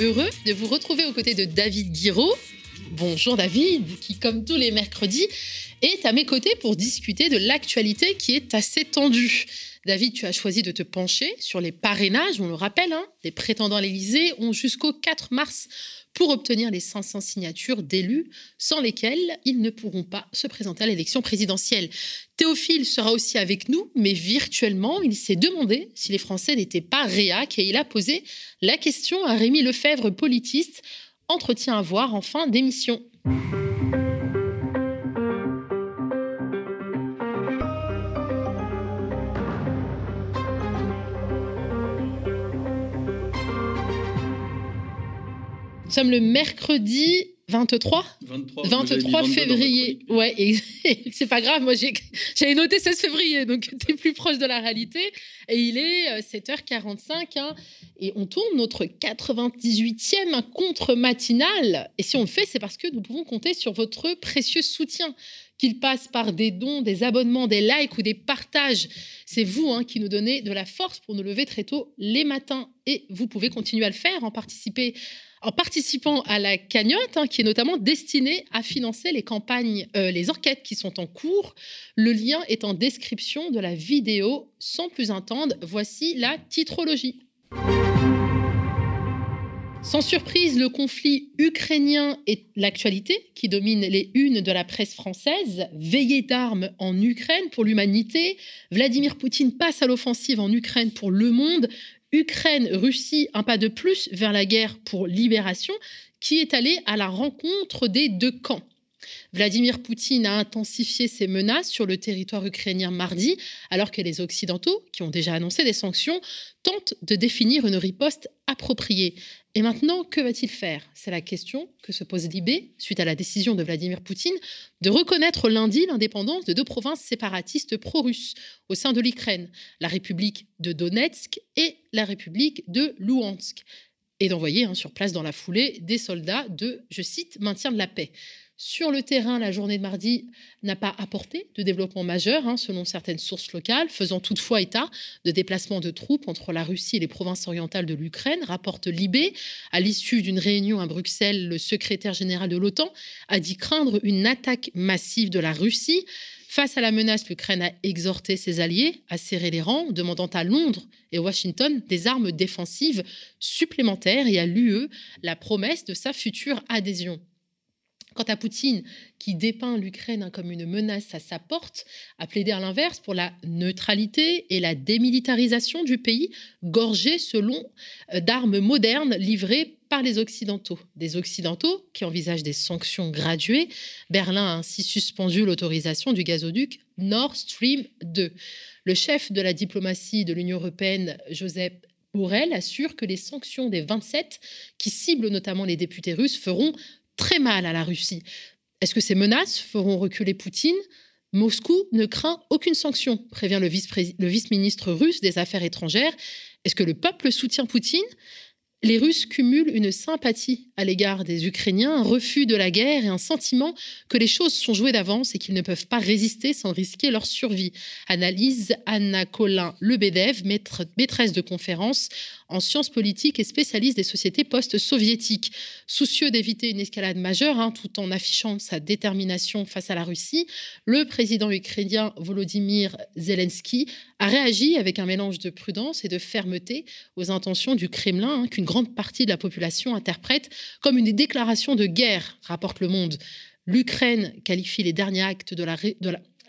heureux de vous retrouver aux côtés de David Guiraud. Bonjour David, qui comme tous les mercredis est à mes côtés pour discuter de l'actualité qui est assez tendue. David, tu as choisi de te pencher sur les parrainages, on le rappelle, hein, les prétendants à l'Élysée ont jusqu'au 4 mars pour obtenir les 500 signatures d'élus sans lesquelles ils ne pourront pas se présenter à l'élection présidentielle. Théophile sera aussi avec nous, mais virtuellement, il s'est demandé si les Français n'étaient pas réac et il a posé la question à Rémi Lefebvre, politiste, entretien à voir en fin d'émission. Nous sommes le mercredi 23 23, 23 février. Ouais, et c'est pas grave, moi j'avais noté 16 février, donc tu es plus proche de la réalité. Et il est 7h45, hein, et on tourne notre 98e contre-matinal. Et si on le fait, c'est parce que nous pouvons compter sur votre précieux soutien, qu'il passe par des dons, des abonnements, des likes ou des partages. C'est vous hein, qui nous donnez de la force pour nous lever très tôt les matins. Et vous pouvez continuer à le faire, en participer en participant à la cagnotte, hein, qui est notamment destinée à financer les campagnes, euh, les enquêtes qui sont en cours. Le lien est en description de la vidéo. Sans plus attendre, voici la titrologie. Sans surprise, le conflit ukrainien est l'actualité qui domine les unes de la presse française. Veillée d'armes en Ukraine pour l'humanité. Vladimir Poutine passe à l'offensive en Ukraine pour Le Monde. Ukraine-Russie, un pas de plus vers la guerre pour libération, qui est allé à la rencontre des deux camps. Vladimir Poutine a intensifié ses menaces sur le territoire ukrainien mardi, alors que les Occidentaux, qui ont déjà annoncé des sanctions, tentent de définir une riposte appropriée. Et maintenant, que va-t-il faire? C'est la question que se pose Libé suite à la décision de Vladimir Poutine de reconnaître lundi l'indépendance de deux provinces séparatistes pro-russes au sein de l'Ukraine, la République de Donetsk et la République de Louhansk, et d'envoyer hein, sur place dans la foulée des soldats de, je cite, maintien de la paix. Sur le terrain, la journée de mardi n'a pas apporté de développement majeur, hein, selon certaines sources locales, faisant toutefois état de déplacements de troupes entre la Russie et les provinces orientales de l'Ukraine, rapporte Libé. À l'issue d'une réunion à Bruxelles, le secrétaire général de l'OTAN a dit craindre une attaque massive de la Russie. Face à la menace, l'Ukraine a exhorté ses alliés à serrer les rangs, demandant à Londres et Washington des armes défensives supplémentaires et à l'UE la promesse de sa future adhésion. Quant à Poutine, qui dépeint l'Ukraine hein, comme une menace à sa porte, a plaidé à l'inverse pour la neutralité et la démilitarisation du pays, gorgé selon euh, d'armes modernes livrées par les Occidentaux. Des Occidentaux qui envisagent des sanctions graduées. Berlin a ainsi suspendu l'autorisation du gazoduc Nord Stream 2. Le chef de la diplomatie de l'Union européenne, Joseph Borrell, assure que les sanctions des 27, qui ciblent notamment les députés russes, feront très mal à la Russie. Est-ce que ces menaces feront reculer Poutine? Moscou ne craint aucune sanction, prévient le vice-ministre russe des Affaires étrangères. Est-ce que le peuple soutient Poutine? Les Russes cumulent une sympathie à l'égard des Ukrainiens, un refus de la guerre et un sentiment que les choses sont jouées d'avance et qu'ils ne peuvent pas résister sans risquer leur survie. Analyse Anna Colin Lebedev, maîtresse de conférence en sciences politiques et spécialiste des sociétés post-soviétiques. Soucieux d'éviter une escalade majeure, hein, tout en affichant sa détermination face à la Russie, le président ukrainien Volodymyr Zelensky a réagi avec un mélange de prudence et de fermeté aux intentions du Kremlin, hein, qu'une grande partie de la population interprète comme une déclaration de guerre, rapporte Le Monde. L'Ukraine qualifie les derniers actes de la,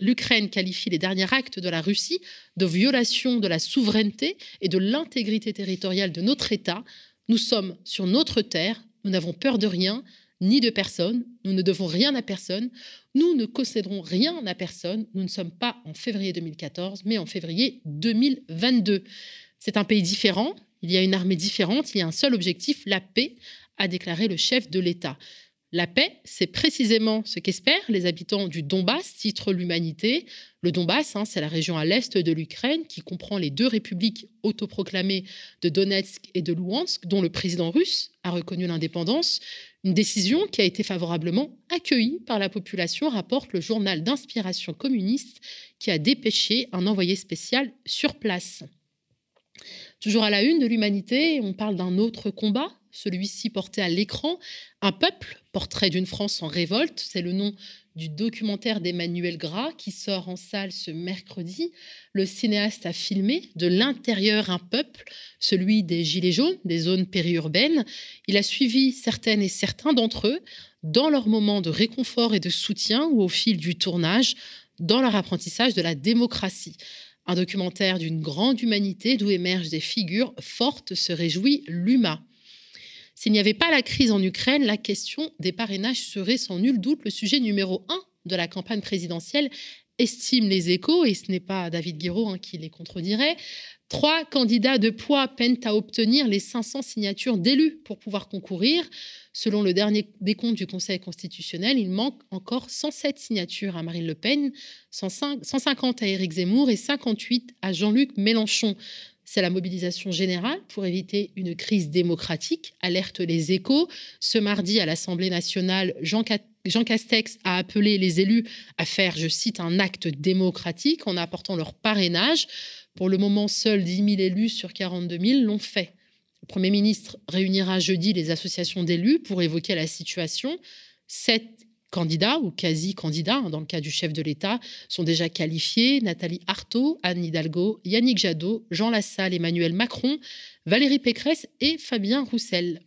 L'Ukraine qualifie les derniers actes de la Russie de violation de la souveraineté et de l'intégrité territoriale de notre État. Nous sommes sur notre terre, nous n'avons peur de rien, ni de personne, nous ne devons rien à personne, nous ne concéderons rien à personne, nous ne sommes pas en février 2014, mais en février 2022. C'est un pays différent, il y a une armée différente, il y a un seul objectif, la paix, a déclaré le chef de l'État. La paix, c'est précisément ce qu'espèrent les habitants du Donbass, titre l'humanité. Le Donbass, hein, c'est la région à l'est de l'Ukraine qui comprend les deux républiques autoproclamées de Donetsk et de Luhansk, dont le président russe a reconnu l'indépendance. Une décision qui a été favorablement accueillie par la population, rapporte le journal d'inspiration communiste qui a dépêché un envoyé spécial sur place. Toujours à la une de l'humanité, on parle d'un autre combat, celui-ci porté à l'écran, Un peuple, portrait d'une France en révolte, c'est le nom du documentaire d'Emmanuel Gras qui sort en salle ce mercredi. Le cinéaste a filmé de l'intérieur un peuple, celui des Gilets jaunes, des zones périurbaines. Il a suivi certaines et certains d'entre eux dans leurs moments de réconfort et de soutien ou au fil du tournage, dans leur apprentissage de la démocratie. Un documentaire d'une grande humanité d'où émergent des figures fortes, se réjouit l'UMA. S'il n'y avait pas la crise en Ukraine, la question des parrainages serait sans nul doute le sujet numéro un de la campagne présidentielle, estiment les échos, et ce n'est pas David Guiraud hein, qui les contredirait. Trois candidats de poids peinent à obtenir les 500 signatures d'élus pour pouvoir concourir. Selon le dernier décompte du Conseil constitutionnel, il manque encore 107 signatures à Marine Le Pen, 150 à Éric Zemmour et 58 à Jean-Luc Mélenchon. C'est la mobilisation générale pour éviter une crise démocratique, alerte les échos. Ce mardi, à l'Assemblée nationale, Jean, Castex a appelé les élus à faire, je cite, un acte démocratique en apportant leur parrainage. Pour le moment, seuls 10 000 élus sur 42 000 l'ont fait. Le Premier ministre réunira jeudi les associations d'élus pour évoquer la situation. Candidats ou quasi-candidats, hein, dans le cas du chef de l'État, sont déjà qualifiés. Nathalie Arthaud, Anne Hidalgo, Yannick Jadot, Jean Lassalle, Emmanuel Macron, Valérie Pécresse et Fabien Roussel.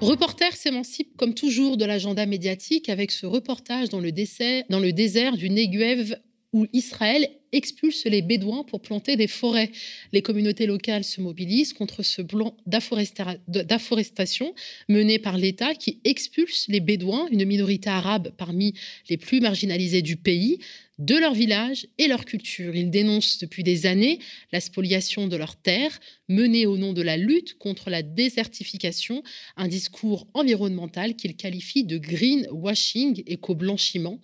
Reporter s'émancipe comme toujours de l'agenda médiatique avec ce reportage dans le, désert du Negev où Israël expulse les Bédouins pour planter des forêts. Les communautés locales se mobilisent contre ce plan d'afforestation mené par l'État qui expulse les Bédouins, une minorité arabe parmi les plus marginalisées du pays, de leur village et leur culture. Ils dénoncent depuis des années la spoliation de leurs terres menée au nom de la lutte contre la désertification, un discours environnemental qu'ils qualifient de greenwashing, éco-blanchiment.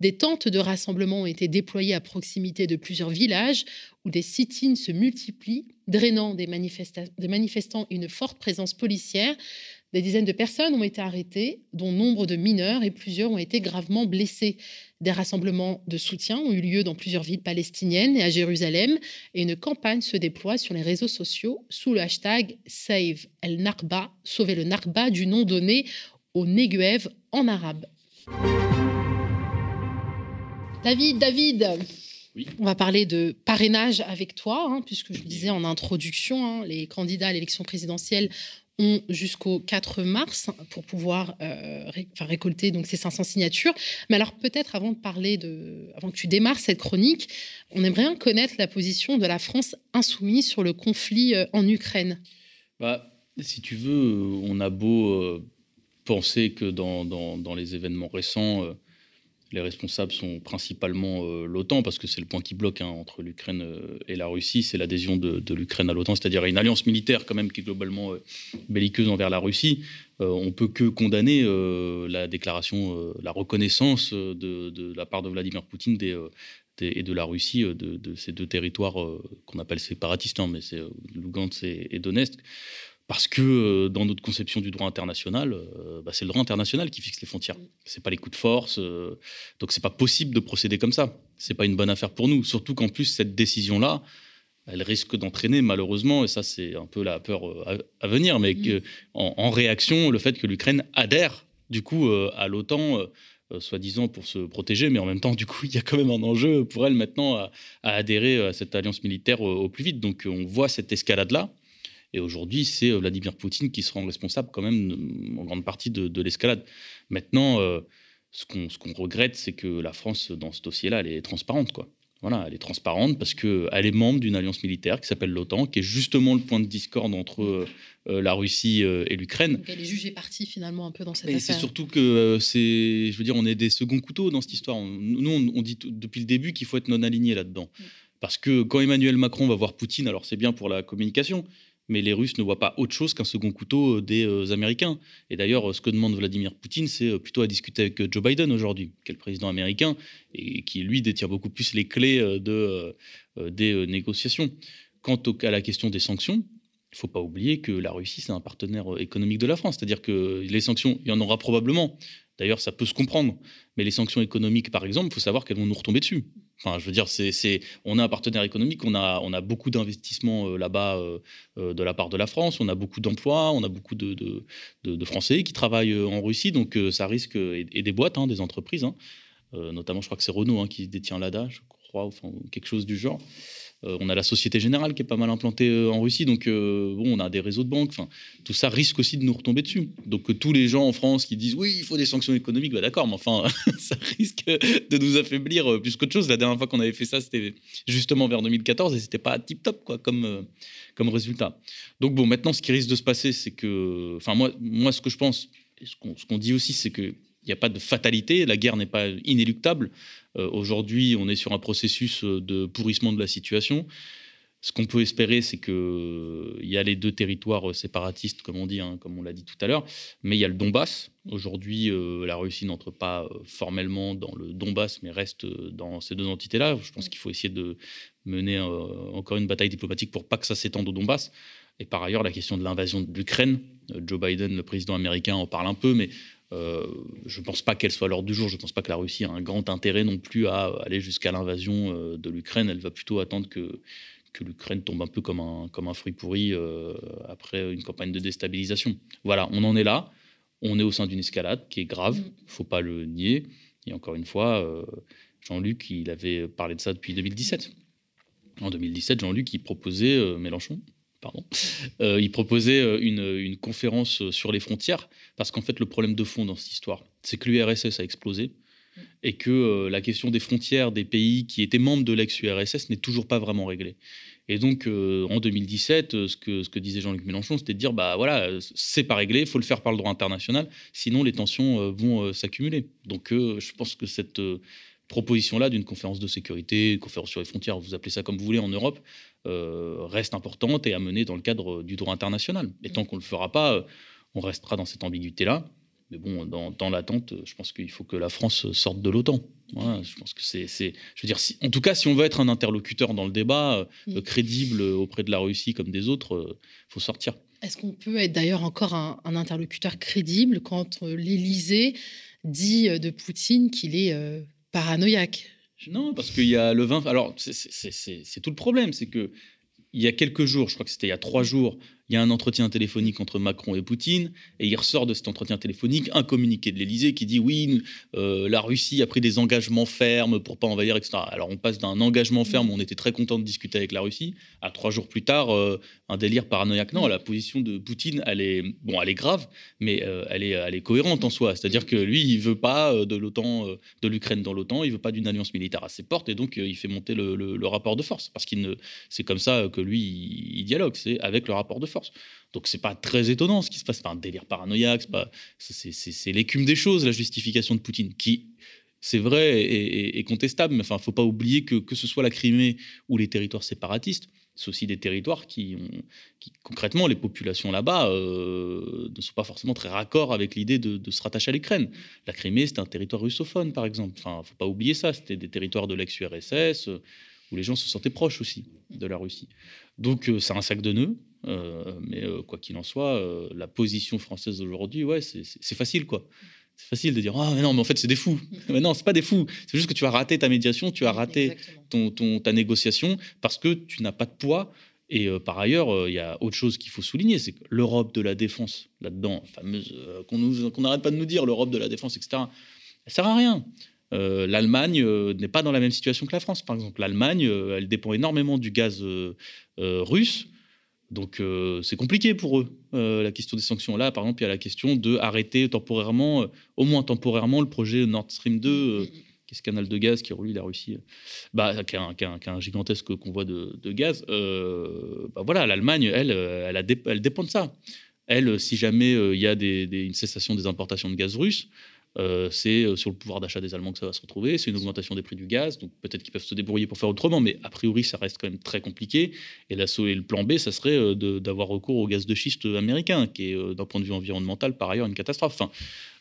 Des tentes de rassemblement ont été déployées à proximité de plusieurs villages où des sit-ins se multiplient, drainant des, des manifestants une forte présence policière. Des dizaines de personnes ont été arrêtées, dont nombre de mineurs, et plusieurs ont été gravement blessés. Des rassemblements de soutien ont eu lieu dans plusieurs villes palestiniennes et à Jérusalem, et une campagne se déploie sur les réseaux sociaux sous le hashtag Save el Narba, sauver le Narba, du nom donné au Negev en arabe. David, David, on va parler de parrainage avec toi, hein, puisque je disais en introduction, hein, les candidats à l'élection présidentielle jusqu'au 4 mars pour pouvoir euh, récolter donc ces 500 signatures. Mais alors peut-être avant de parler de, avant que tu démarres cette chronique, on aimerait connaître la position de la France insoumise sur le conflit euh, en Ukraine. Bah, si tu veux, on a beau euh, penser que dans, dans, les événements récents, les responsables sont principalement euh, l'OTAN, parce que c'est le point qui bloque hein, entre l'Ukraine euh, et la Russie, c'est l'adhésion de, l'Ukraine à l'OTAN, c'est-à-dire une alliance militaire quand même qui est globalement euh, belliqueuse envers la Russie. on peut que condamner la déclaration, la reconnaissance de, la part de Vladimir Poutine et de la Russie de, ces deux territoires qu'on appelle séparatistes, hein, mais c'est Lugansk et Donetsk. Parce que euh, dans notre conception du droit international, euh, bah, c'est le droit international qui fixe les frontières. C'est pas les coups de force. Euh, donc c'est pas possible de procéder comme ça. C'est pas une bonne affaire pour nous. Surtout qu'en plus cette décision-là, elle risque d'entraîner malheureusement, et ça c'est un peu la peur à, venir, mais mm. en, réaction, le fait que l'Ukraine adhère du coup à l'OTAN. soi-disant pour se protéger, mais en même temps, du coup, il y a quand même un enjeu pour elle maintenant à, adhérer à cette alliance militaire au plus vite. Donc, on voit cette escalade-là. Et aujourd'hui, c'est euh, Vladimir Poutine qui se rend responsable quand même euh, en grande partie de, l'escalade. Maintenant, euh, ce qu'on regrette, c'est que la France, dans ce dossier-là, elle est transparente. Quoi. Voilà, elle est transparente parce qu'elle est membre d'une alliance militaire qui s'appelle l'OTAN, qui est justement le point de discorde entre la Russie et l'Ukraine. elle est jugée partie finalement un peu dans cette affaire. C'est surtout que c'est, je veux dire, on est des seconds couteaux dans cette histoire. nous, on, dit depuis le début qu'il faut être non aligné là-dedans. Mm. Parce que quand Emmanuel Macron va voir Poutine, alors c'est bien pour la communication, mais les Russes ne voient pas autre chose qu'un second couteau euh, des euh, Américains. Et d'ailleurs, euh, ce que demande Vladimir Poutine, c'est plutôt à discuter avec Joe Biden aujourd'hui, qui est le président américain, et qui, lui, détient beaucoup plus les clés de, des négociations. Quant à la question des sanctions, il ne faut pas oublier que la Russie, c'est un partenaire économique de la France. C'est-à-dire que les sanctions, il y en aura probablement, D'ailleurs, ça peut se comprendre. Mais les sanctions économiques, par exemple, il faut savoir qu'elles vont nous retomber dessus. Enfin, je veux dire, c'est, on a un partenaire économique, on a, on a beaucoup d'investissements euh, là-bas euh, euh, de la part de la France, on a beaucoup d'emplois, on a beaucoup de, de, Français qui travaillent en Russie, donc ça risque, et, des boîtes, hein, des entreprises, hein. notamment je crois que c'est Renault hein, qui détient l'ADA, je crois, enfin, quelque chose du genre. Euh, on a la Société Générale qui est pas mal implantée euh, en Russie, donc euh, bon, on a des réseaux de banques. Tout ça risque aussi de nous retomber dessus. Donc tous les gens en France qui disent oui, il faut des sanctions économiques, bah d'accord, mais enfin, ça risque de nous affaiblir plus qu'autre chose. La dernière fois qu'on avait fait ça, c'était justement vers 2014 et c'était pas tip top quoi comme comme résultat. Donc bon, maintenant, ce qui risque de se passer, c'est que, enfin moi, moi, ce que je pense, ce qu'on dit aussi, c'est que n'y a pas de fatalité, la guerre n'est pas inéluctable. Euh, aujourd'hui, on est sur un processus euh, de pourrissement de la situation. Ce qu'on peut espérer, c'est qu'il euh, y a les deux territoires séparatistes, comme on dit, hein, comme on l'a dit tout à l'heure, mais il y a le Donbass. Aujourd'hui, la Russie n'entre pas formellement dans le Donbass, mais reste dans ces deux entités-là. Je pense qu'il faut essayer de mener encore une bataille diplomatique pour pas que ça s'étende au Donbass. Et par ailleurs, la question de l'invasion de l'Ukraine, Joe Biden, le président américain, en parle un peu, mais euh, je ne pense pas qu'elle soit à l'ordre du jour. Je ne pense pas que la Russie a un grand intérêt non plus à aller jusqu'à l'invasion euh, de l'Ukraine. Elle va plutôt attendre que, que l'Ukraine tombe un peu comme un, comme un fruit pourri euh, après une campagne de déstabilisation. Voilà, on en est là. On est au sein d'une escalade qui est grave. Il mm. ne faut pas le nier. Et encore une fois, Jean-Luc, il avait parlé de ça depuis 2017. En 2017, Jean-Luc, il proposait Mélenchon euh, il proposait euh, une, conférence euh, sur les frontières, parce qu'en fait, le problème de fond dans cette histoire, c'est que l'URSS a explosé et que la question des frontières des pays qui étaient membres de l'ex-URSS n'est toujours pas vraiment réglée. Et donc, en 2017, ce que, ce que disait Jean-Luc Mélenchon, c'était de dire, bah voilà, c'est pas réglé, il faut le faire par le droit international, sinon les tensions vont s'accumuler. Donc, je pense que cette proposition-là d'une conférence de sécurité, conférence sur les frontières, vous appelez ça comme vous voulez en Europe, euh, reste importante et à mener dans le cadre du droit international. Et tant qu'on ne le fera pas, euh, on restera dans cette ambiguïté-là. Mais bon, dans, l'attente, je pense qu'il faut que la France sorte de l'OTAN. je pense que c'est, je veux dire, en tout cas, si on veut être un interlocuteur dans le débat, euh, crédible auprès de la Russie comme des autres, il faut sortir. Est-ce qu'on peut être d'ailleurs encore un, interlocuteur crédible quand l'Élysée dit de Poutine qu'il est paranoïaque non, parce qu'il y a le 20. Alors, c'est tout le problème, c'est que il y a quelques jours, je crois que c'était il y a trois jours, il y a un entretien téléphonique entre Macron et Poutine, et il ressort de cet entretien téléphonique un communiqué de l'Élysée qui dit oui, euh, la Russie a pris des engagements fermes pour pas envahir, etc. Alors on passe d'un engagement ferme, où on était très content de discuter avec la Russie, à trois jours plus tard, euh, un délire paranoïaque. Non, la position de Poutine, elle est, bon, elle est grave, mais euh, elle, est, elle est cohérente en soi. C'est-à-dire que lui, il veut pas de l'OTAN, de l'Ukraine dans l'OTAN, il veut pas d'une alliance militaire à ses portes, et donc il fait monter le, rapport de force, parce qu'il ne, c'est comme ça que lui, il dialogue, c'est avec le rapport de force. Donc c'est pas très étonnant ce qui se passe, c'est pas un délire paranoïaque, c'est l'écume des choses, la justification de Poutine, qui c'est vrai et, contestable, mais enfin faut pas oublier que que ce soit la Crimée ou les territoires séparatistes, c'est aussi des territoires qui, concrètement les populations là-bas euh, ne sont pas forcément très raccord avec l'idée de, se rattacher à l'Ukraine. La Crimée c'est un territoire russophone par exemple, enfin faut pas oublier ça, c'était des territoires de l'ex-URSS euh, où les gens se sentaient proches aussi de la Russie. Donc euh, c'est un sac de nœuds. Euh, mais euh, quoi qu'il en soit, euh, la position française aujourd'hui, ouais, c'est facile, quoi. C'est facile de dire ah mais non mais en fait c'est des fous. mais non c'est pas des fous. C'est juste que tu as raté ta médiation, tu as raté ton, ton, ta négociation parce que tu n'as pas de poids. Et par ailleurs, il y a autre chose qu'il faut souligner, c'est que l'Europe de la défense là-dedans, fameuse qu'on n'arrête pas de nous dire, l'Europe de la défense, etc. Elle sert à rien. L'Allemagne n'est pas dans la même situation que la France, par exemple. L'Allemagne, elle dépend énormément du gaz russe. Donc euh, c'est compliqué pour eux, euh, la question des sanctions. Là, par exemple, il y a la question de arrêter temporairement, euh, au moins temporairement, le projet Nord Stream 2, qui est ce canal de gaz qui relie la Russie, bah, qui, a un, gigantesque convoi de, gaz. Bah, voilà, l'Allemagne, elle, elle, a elle, dépend de ça. Elle, si jamais il y a une cessation des importations de gaz russe, euh, c'est euh, sur le pouvoir d'achat des Allemands que ça va se retrouver. C'est une augmentation des prix du gaz. Donc peut-être qu'ils peuvent se débrouiller pour faire autrement, mais a priori, ça reste quand même très compliqué. Et, le plan B, ça serait euh, d'avoir recours au gaz de schiste américain, qui est d'un point de vue environnemental, par ailleurs, une catastrophe. Enfin,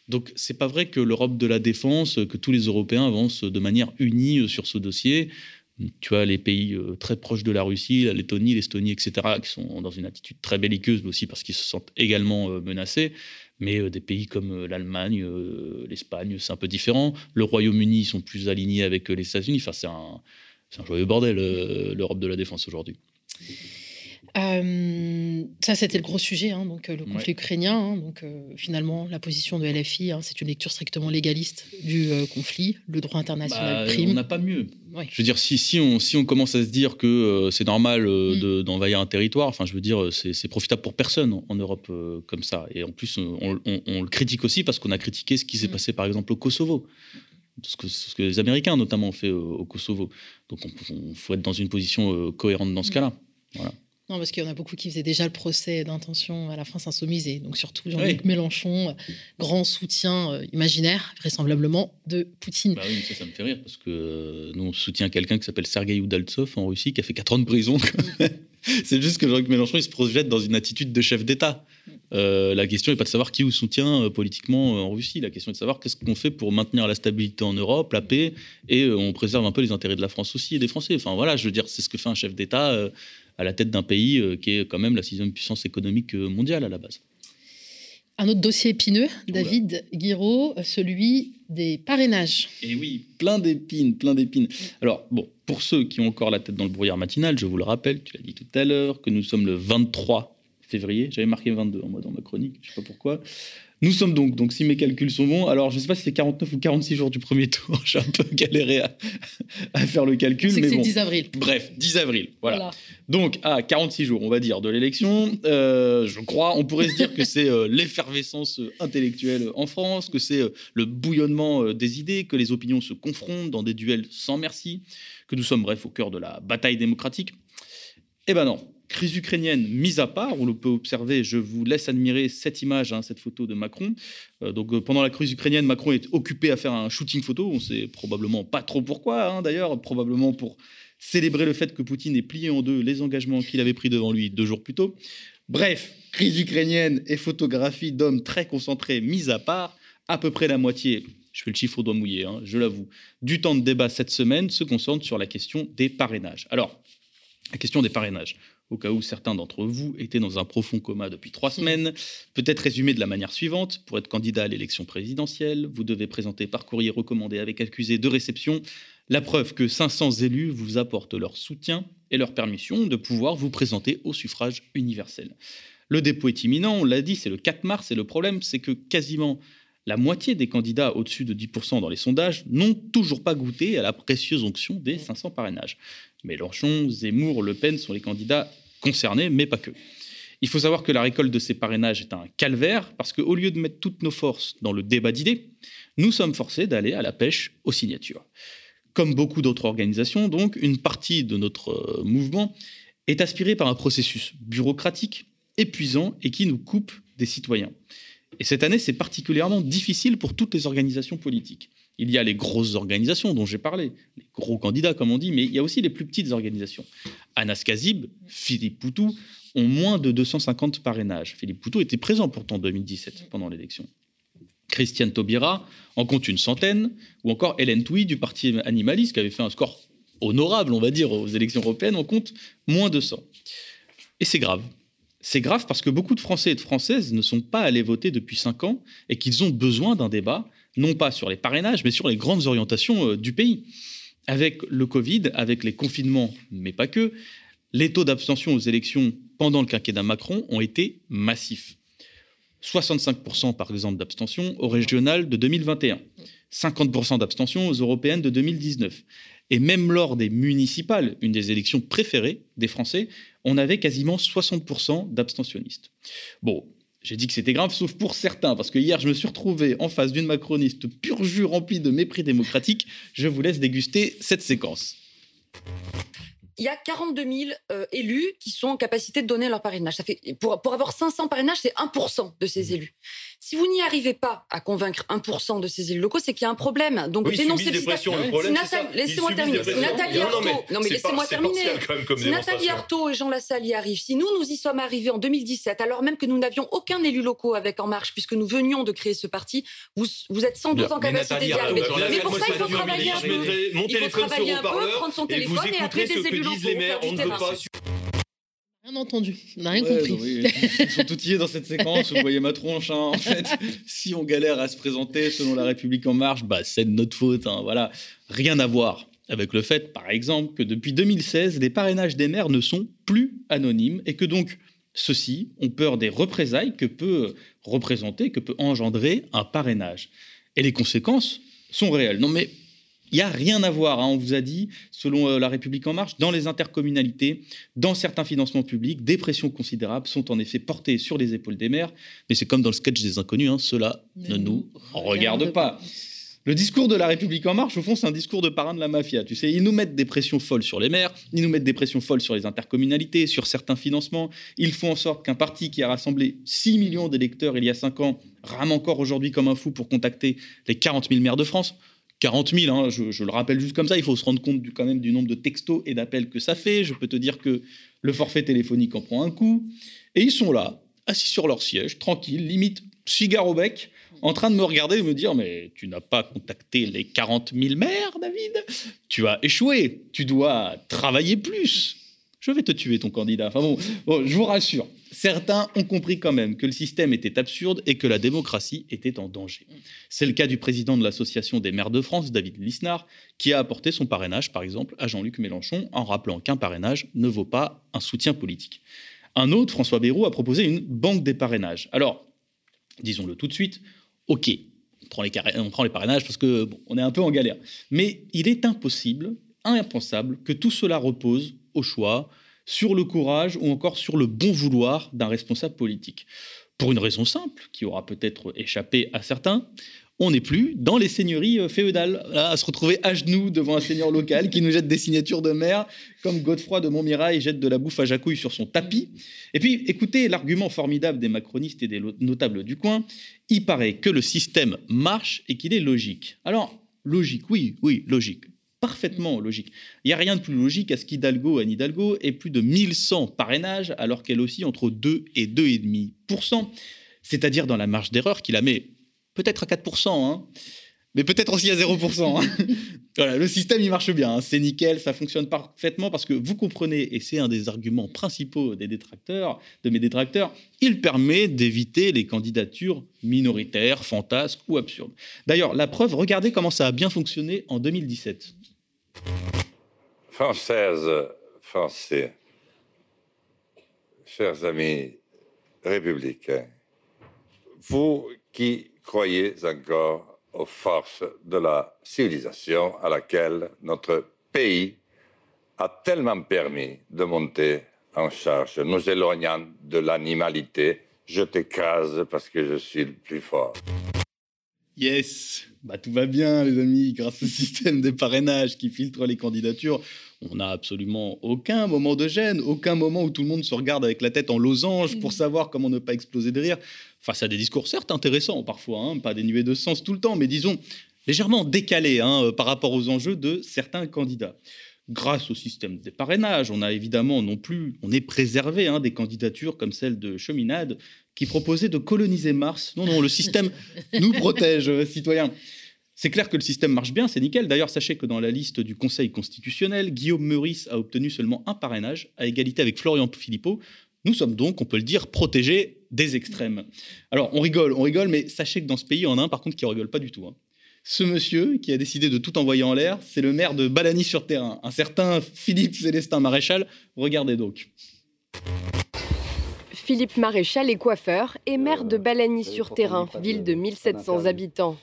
donc c'est pas vrai que l'Europe de la défense, que tous les Européens avancent de manière unie sur ce dossier. Tu as les pays très proches de la Russie, la Lettonie, l'Estonie, etc., qui sont dans une attitude très belliqueuse, mais aussi parce qu'ils se sentent également menacés. Mais des pays comme l'Allemagne, l'Espagne, c'est un peu différent. Le Royaume-Uni, ils sont plus alignés avec les États-Unis. Enfin, c'est un, un joyeux bordel, l'Europe de la défense aujourd'hui. Euh, ça, c'était le gros sujet, hein, donc euh, le conflit ukrainien. Hein, donc euh, finalement, la position de LFI, hein, c'est une lecture strictement légaliste du conflit. Le droit international bah, prime. On n'a pas mieux. Je veux dire, si, si, on, si on commence à se dire que c'est normal mm. d'envahir un territoire, enfin, je veux dire, c'est profitable pour personne en, Europe comme ça. Et en plus, on, le critique aussi parce qu'on a critiqué ce qui s'est mm. passé, par exemple, au Kosovo. Ce que, ce que, les Américains notamment ont fait au Kosovo. Donc il faut être dans une position cohérente dans ce mm. cas-là. Voilà. Non, parce qu'il y en a beaucoup qui faisaient déjà le procès d'intention à la France insoumise, et donc surtout Jean-Luc Mélenchon, euh, grand soutien euh, imaginaire, vraisemblablement, de Poutine. Bah oui, ça, ça me fait rire, parce que euh, nous, on soutient quelqu'un qui s'appelle Sergei Udaltsov en Russie, qui a fait 4 ans de prison. C'est juste que Jean-Luc Mélenchon, il se projette dans une attitude de chef d'État. la question n'est pas de savoir qui vous soutient politiquement en Russie. La question est de savoir qu'est-ce qu'on fait pour maintenir la stabilité en Europe, la paix, et on préserve un peu les intérêts de la France aussi et des Français. Enfin voilà, je veux dire, c'est ce que fait un chef d'État à la tête d'un pays euh, qui est quand même la sixième puissance économique euh, mondiale à la base. Un autre dossier épineux, David Guiraud, celui des parrainages. Et oui, plein d'épines, plein d'épines. Alors, bon, pour ceux qui ont encore la tête dans le brouillard matinal, je vous le rappelle, tu l'as dit tout à l'heure, que nous sommes le 23 février. J'avais marqué 22 en moi dans ma chronique, je ne sais pas pourquoi. Nous sommes donc, donc si mes calculs sont bons, alors je ne sais pas si c'est 49 ou 46 jours du premier tour, j'ai un peu galéré à, faire le calcul. C'est bon. 10 avril. Bref, 10 avril, voilà. Donc à 46 jours, on va dire, de l'élection, euh, je crois, on pourrait se dire que c'est euh, l'effervescence intellectuelle en France, que c'est euh, le bouillonnement des idées, que les opinions se confrontent dans des duels sans merci, que nous sommes bref au cœur de la bataille démocratique. Eh ben non, Crise ukrainienne mise à part, on le peut observer, je vous laisse admirer cette image, hein, cette photo de Macron. Euh, donc euh, pendant la crise ukrainienne, Macron est occupé à faire un shooting photo. On sait probablement pas trop pourquoi, hein, d'ailleurs, probablement pour célébrer le fait que Poutine ait plié en deux les engagements qu'il avait pris devant lui deux jours plus tôt. Bref, crise ukrainienne et photographie d'hommes très concentrés mise à part, à peu près la moitié je fais le chiffre au doigt mouillé, hein, je l'avoue, du temps de débat cette semaine se concentre sur la question des parrainages. Alors, la question des parrainages au cas où certains d'entre vous étaient dans un profond coma depuis trois semaines, peut être résumé de la manière suivante. Pour être candidat à l'élection présidentielle, vous devez présenter par courrier recommandé avec accusé de réception la preuve que 500 élus vous apportent leur soutien et leur permission de pouvoir vous présenter au suffrage universel. Le dépôt est imminent, on l'a dit, c'est le 4 mars, et le problème, c'est que quasiment la moitié des candidats au-dessus de 10% dans les sondages n'ont toujours pas goûté à la précieuse onction des 500 parrainages. Mélenchon, Zemmour, Le Pen sont les candidats concernés, mais pas que. Il faut savoir que la récolte de ces parrainages est un calvaire, parce qu'au lieu de mettre toutes nos forces dans le débat d'idées, nous sommes forcés d'aller à la pêche aux signatures. Comme beaucoup d'autres organisations, donc, une partie de notre euh, mouvement est aspirée par un processus bureaucratique, épuisant et qui nous coupe des citoyens. Et cette année, c'est particulièrement difficile pour toutes les organisations politiques. Il y a les grosses organisations dont j'ai parlé, les gros candidats comme on dit, mais il y a aussi les plus petites organisations. Anas Kazib, Philippe Poutou ont moins de 250 parrainages. Philippe Poutou était présent pourtant en 2017 pendant l'élection. Christiane Taubira en compte une centaine, ou encore Hélène Touy du parti animaliste qui avait fait un score honorable, on va dire, aux élections européennes, en compte moins de 100. Et c'est grave. C'est grave parce que beaucoup de Français et de Françaises ne sont pas allés voter depuis 5 ans et qu'ils ont besoin d'un débat non pas sur les parrainages, mais sur les grandes orientations euh, du pays. Avec le Covid, avec les confinements, mais pas que, les taux d'abstention aux élections pendant le quinquennat Macron ont été massifs. 65% par exemple d'abstention aux régionales de 2021, 50% d'abstention aux européennes de 2019. Et même lors des municipales, une des élections préférées des Français, on avait quasiment 60% d'abstentionnistes. Bon, j'ai dit que c'était grave, sauf pour certains, parce que hier, je me suis retrouvé en face d'une macroniste pur jus remplie de mépris démocratique. Je vous laisse déguster cette séquence. Il y a 42 000 euh, élus qui sont en capacité de donner leur parrainage. Ça fait, pour, pour avoir 500 parrainages, c'est 1% de ces mmh. élus. Si vous n'y arrivez pas à convaincre 1% de ces élus locaux, c'est qu'il y a un problème. Donc oui, dénoncez le système. Laissez-moi terminer. Nathalie Arthaud, non mais, laissez-moi terminer. Si Nathalie Arthaud et Jean Lassalle y arrivent, si nous nous y sommes arrivés en 2017, alors même que nous n'avions aucun élu local avec En Marche, puisque nous venions de créer ce parti, vous, vous êtes sans doute en capacité d'y arriver. Mais pour ça, il faut travailler un peu. Il faut travailler un peu, prendre son téléphone et appeler des élus locaux. Rien entendu, on n'a rien compris. Ils sont outillés dans cette séquence, vous voyez ma tronche. Hein, en fait, si on galère à se présenter selon la République en marche, bah, c'est de notre faute. Hein, voilà, rien à voir avec le fait, par exemple, que depuis 2016, les parrainages des maires ne sont plus anonymes et que donc ceux-ci ont peur des représailles que peut représenter, que peut engendrer un parrainage. Et les conséquences sont réelles. Non mais il n'y a rien à voir, hein. on vous a dit, selon euh, La République en marche, dans les intercommunalités, dans certains financements publics, des pressions considérables sont en effet portées sur les épaules des maires, mais c'est comme dans le sketch des inconnus, hein, cela ne nous regarde pas. Le discours de la République en marche, au fond, c'est un discours de parrain de la mafia. Tu sais, ils nous mettent des pressions folles sur les maires, ils nous mettent des pressions folles sur les intercommunalités, sur certains financements. Ils font en sorte qu'un parti qui a rassemblé 6 millions d'électeurs il y a 5 ans rame encore aujourd'hui comme un fou pour contacter les 40 000 maires de France. 40 000, hein, je, le rappelle juste comme ça, il faut se rendre compte du, quand même du nombre de textos et d'appels que ça fait. Je peux te dire que le forfait téléphonique en prend un coup. Et ils sont là, assis sur leur siège, tranquilles, limite cigare au bec, en train de me regarder et me dire Mais tu n'as pas contacté les 40 000 maires, David? Tu as échoué. Tu dois travailler plus. Je vais te tuer, ton candidat. Enfin bon, je vous rassure. Certains ont compris quand même que le système était absurde et que la démocratie était en danger. C'est le cas du président de l'Association des maires de France, David Lisnard, qui a apporté son parrainage, par exemple, à Jean-Luc Mélenchon, en rappelant qu'un parrainage ne vaut pas un soutien politique. Un autre, François Bayrou, a proposé une banque des parrainages. Alors, disons-le tout de suite, ok, on prend, les, parrainages parce que on est un peu en galère. Mais il est impossible, impensable, que tout cela repose au choix, sur le courage ou encore sur le bon vouloir d'un responsable politique. Pour une raison simple, qui aura peut-être échappé à certains, on n'est plus dans les seigneuries euh, féodales, à se retrouver à genoux devant un seigneur local qui nous jette des signatures de maire, comme Godefroy de Montmirail jette de la bouffe à Jacouille sur son tapis. Et puis, écoutez l'argument formidable des macronistes et des notables du coin. Il paraît que le système marche et qu'il est logique. Alors, logique, oui, oui, logique parfaitement logique. Il n'y a rien de plus logique à ce qu'Hidalgo, Anne Hidalgo, ait plus de 1100 parrainages alors qu'elle aussi entre 2 et 2,5%, c'est-à-dire dans la marge d'erreur qui la met peut-être à 4%, hein, mais peut-être aussi à 0%. Hein. voilà, le système, il marche bien, hein. c'est nickel, ça fonctionne parfaitement parce que vous comprenez, et c'est un des arguments principaux des détracteurs, de mes détracteurs, il permet d'éviter les candidatures minoritaires, fantasques ou absurdes. D'ailleurs, la preuve, regardez comment ça a bien fonctionné en 2017. Françaises, Français, chers amis républicains, vous qui croyez encore aux forces de la civilisation à laquelle notre pays a tellement permis de monter en charge, nous éloignant de l'animalité. Je t'écrase parce que je suis le plus fort. Yes, bah tout va bien les amis, grâce au système des parrainages qui filtre les candidatures, on n'a absolument aucun moment de gêne, aucun moment où tout le monde se regarde avec la tête en losange pour mm. savoir comment ne pas exploser de rire, face à des discours certes intéressants parfois, hein, pas dénués de sens tout le temps, mais disons légèrement décalés hein, par rapport aux enjeux de certains candidats. Grâce au système des parrainages, on a évidemment non plus, on est préservé hein, des candidatures comme celle de Cheminade qui proposait de coloniser Mars. Non, non, le système nous protège, euh, citoyens. C'est clair que le système marche bien, c'est nickel. D'ailleurs, sachez que dans la liste du Conseil constitutionnel, Guillaume Meurice a obtenu seulement un parrainage, à égalité avec Florian Philippot. Nous sommes donc, on peut le dire, protégés des extrêmes. Alors, on rigole, on rigole, mais sachez que dans ce pays, y en a un par contre qui ne rigole pas du tout. Hein. Ce monsieur qui a décidé de tout envoyer en l'air, c'est le maire de Balany-sur-Terrain, un certain Philippe Célestin Maréchal. Regardez donc. Philippe Maréchal est coiffeur et maire de Balagny-sur-Terrain, ville de 1700 habitants.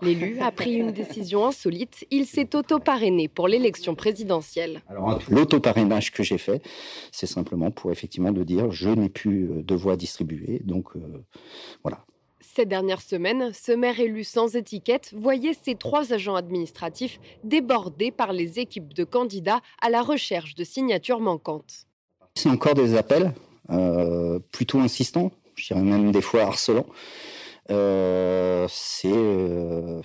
L'élu a pris une décision insolite. Il s'est auto-parrainé pour l'élection présidentielle. l'auto-parrainage que j'ai fait, c'est simplement pour effectivement de dire je n'ai plus euh, de voix distribuées. Donc euh, voilà. Ces dernières semaines, ce maire élu sans étiquette voyait ses trois agents administratifs débordés par les équipes de candidats à la recherche de signatures manquantes. C'est encore des appels plutôt insistants, je dirais même des fois harcelants. Euh, c'est euh,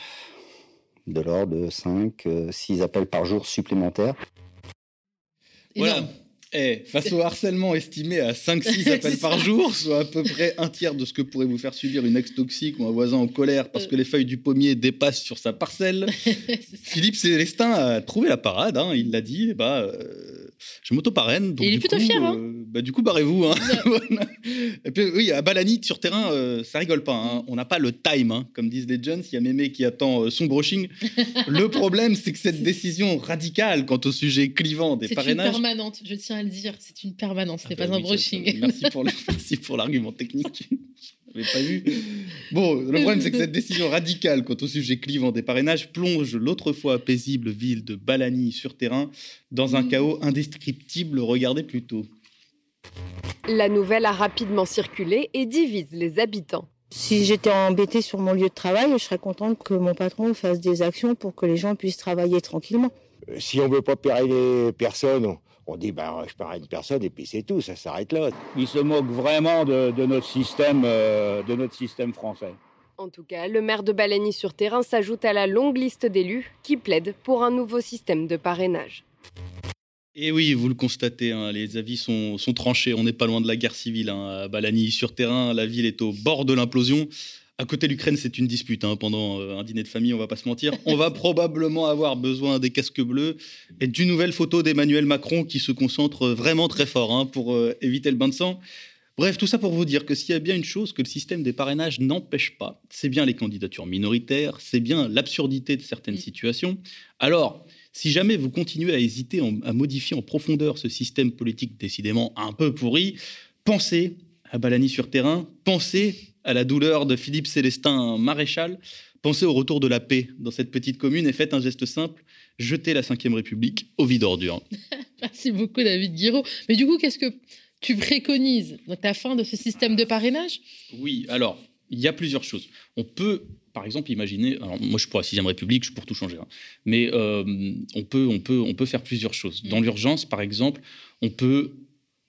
de l'ordre de 5, 6 appels par jour supplémentaires. Voilà. Eh, face au harcèlement estimé à 5-6 appels par jour, soit à peu près un tiers de ce que pourrait vous faire subir une ex toxique ou un voisin en colère parce que les feuilles du pommier dépassent sur sa parcelle, Philippe Célestin a trouvé la parade, hein, il l'a dit, bah, je m'auto-parraine. il est plutôt fier. Hein euh, bah, du coup, barrez-vous. Hein. Et puis, oui, à Balani, sur terrain, euh, ça rigole pas. Hein. On n'a pas le time, comme disent les jeunes. Il y a Mémé qui attend son brushing. le problème, c'est que cette décision radicale quant au sujet clivant des parrainages. C'est permanente, je tiens à le dire. C'est une permanence, ce n'est ah pas bah un brushing. Merci pour l'argument technique pas vu. Bon, le problème, c'est que cette décision radicale quant au sujet clivant des parrainages plonge l'autrefois paisible ville de Balani sur terrain dans un chaos indescriptible. Regardez plutôt. La nouvelle a rapidement circulé et divise les habitants. Si j'étais embêtée sur mon lieu de travail, je serais contente que mon patron fasse des actions pour que les gens puissent travailler tranquillement. Si on veut pas les personnes, on dit, ben, je parle à une personne et puis c'est tout, ça s'arrête là. Il se moque vraiment de, notre, système, euh, de notre système français. En tout cas, le maire de Balagny sur terrain s'ajoute à la longue liste d'élus qui plaident pour un nouveau système de parrainage. Et oui, vous le constatez, hein, les avis sont, tranchés. On n'est pas loin de la guerre civile. Hein. À Balagny sur terrain, la ville est au bord de l'implosion. À côté de l'Ukraine, c'est une dispute. Hein. Pendant euh, un dîner de famille, on va pas se mentir. On va probablement avoir besoin des casques bleus et d'une nouvelle photo d'Emmanuel Macron qui se concentre vraiment très fort hein, pour euh, éviter le bain de sang. Bref, tout ça pour vous dire que s'il y a bien une chose que le système des parrainages n'empêche pas, c'est bien les candidatures minoritaires, c'est bien l'absurdité de certaines mm. situations. Alors, si jamais vous continuez à hésiter à modifier en profondeur ce système politique décidément un peu pourri, pensez à Balani sur terrain, pensez à la douleur de Philippe Célestin Maréchal. Pensez au retour de la paix dans cette petite commune et faites un geste simple, jetez la Ve République au vide ordure. Merci beaucoup David Guiraud. Mais du coup, qu'est-ce que tu préconises dans ta fin de ce système de parrainage? Oui, alors, il y a plusieurs choses. On peut, par exemple, imaginer, alors moi je suis pour la Sixième République, je suis pour tout changer, hein. mais euh, on, peut, on, peut, on peut faire plusieurs choses. Dans mm. l'urgence, par exemple, on peut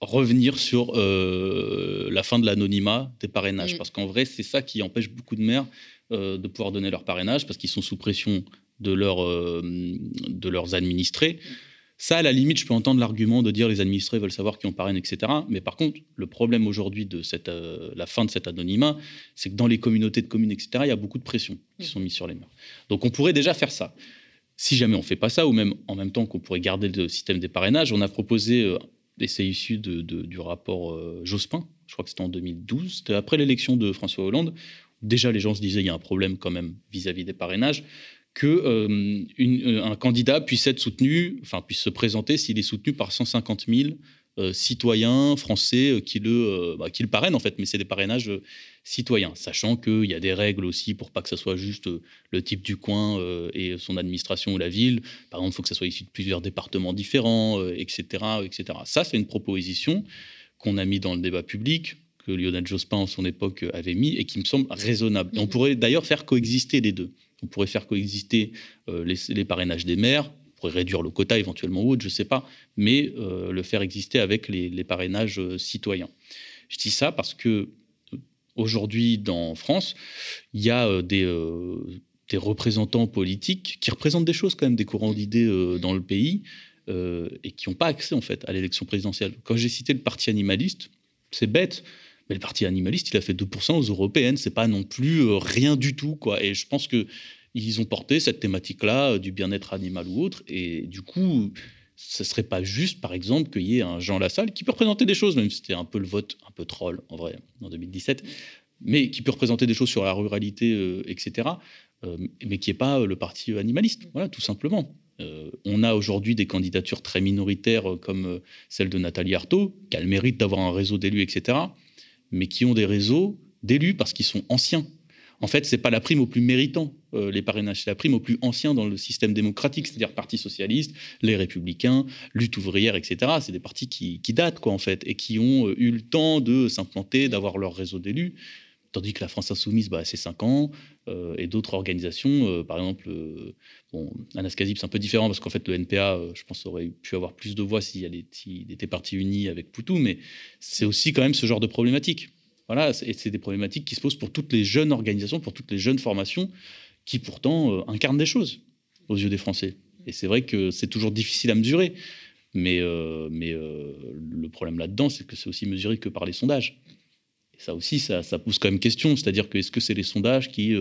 revenir sur euh, la fin de l'anonymat des parrainages. Mm. Parce qu'en vrai, c'est ça qui empêche beaucoup de maires euh, de pouvoir donner leur parrainage, parce qu'ils sont sous pression de, leur, euh, de leurs administrés. Ça, à la limite, je peux entendre l'argument de dire les administrés veulent savoir qui on parraine, etc. Mais par contre, le problème aujourd'hui de cette, la fin de cet anonymat, c'est que dans les communautés de communes, etc., il y a beaucoup de pressions qui mm. sont mises sur les maires. Donc on pourrait déjà faire ça. Si jamais on ne fait pas ça, ou même en même temps qu'on pourrait garder le système des parrainages, on a proposé et c'est issu de, du rapport euh, Jospin, je crois que c'était en 2012, c'était après l'élection de François Hollande. Déjà, les gens se disaient il y a un problème quand même vis-à-vis des parrainages, que euh, euh, un candidat puisse être soutenu, enfin puisse se présenter s'il est soutenu par 150 000 euh, citoyens français qui le, bah, qui le parrainent en fait, mais c'est des parrainages citoyens, sachant qu'il y a des règles aussi pour pas que ce soit juste le type du coin et son administration ou la ville. Par exemple, il faut que ça soit issu de plusieurs départements différents, etc., etc. Ça, c'est une proposition qu'on a mis dans le débat public, que Lionel Jospin en son époque avait mis et qui me semble raisonnable. on mmh. pourrait d'ailleurs faire coexister les deux. On pourrait faire coexister les, les, parrainages des maires pourrait réduire le quota éventuellement ou autre, je ne sais pas, mais euh, le faire exister avec les, parrainages euh, citoyens. Je dis ça parce que euh, aujourd'hui, dans France, il y a des, des, représentants politiques qui représentent des choses quand même, des courants d'idées dans le pays, et qui n'ont pas accès en fait à l'élection présidentielle. Quand j'ai cité le parti animaliste, c'est bête, mais le parti animaliste, il a fait 2% aux européennes, c'est pas non plus rien du tout, quoi. Et je pense que ils ont porté cette thématique-là euh, du bien-être animal ou autre. Et du coup, ce serait pas juste, par exemple, qu'il y ait un Jean Lassalle qui peut représenter des choses, même si c'était un peu le vote un peu troll en vrai en 2017, mais qui peut représenter des choses sur la ruralité, euh, etc. Euh, mais qui n'est pas le parti animaliste, voilà, tout simplement. on a aujourd'hui des candidatures très minoritaires comme celle de Nathalie Arthaud, qui a le mérite d'avoir un réseau d'élus, etc., mais qui ont des réseaux d'élus parce qu'ils sont anciens en fait, c'est pas la prime au plus méritant, euh, les parrainages, c'est la prime au plus ancien dans le système démocratique, c'est-à-dire Parti socialiste, les Républicains, Lutte ouvrière, etc. C'est des partis qui, datent, quoi, en fait, et qui ont euh, eu le temps de s'implanter, d'avoir leur réseau d'élus. Tandis que la France insoumise, bah, c'est 5 ans, euh, et d'autres organisations, par exemple, Anaskazib, c'est un peu différent parce qu'en fait, le NPA, je pense, aurait pu avoir plus de voix s'il était parti uni avec Poutou, mais c'est aussi quand même ce genre de problématique. Voilà, et c'est des problématiques qui se posent pour toutes les jeunes organisations, pour toutes les jeunes formations, qui pourtant euh, incarnent des choses aux yeux des Français. Et c'est vrai que c'est toujours difficile à mesurer. Mais, euh, mais euh, le problème là-dedans, c'est que c'est aussi mesuré que par les sondages. Et ça aussi, ça, pose quand même question. C'est-à-dire que est-ce que c'est les sondages qui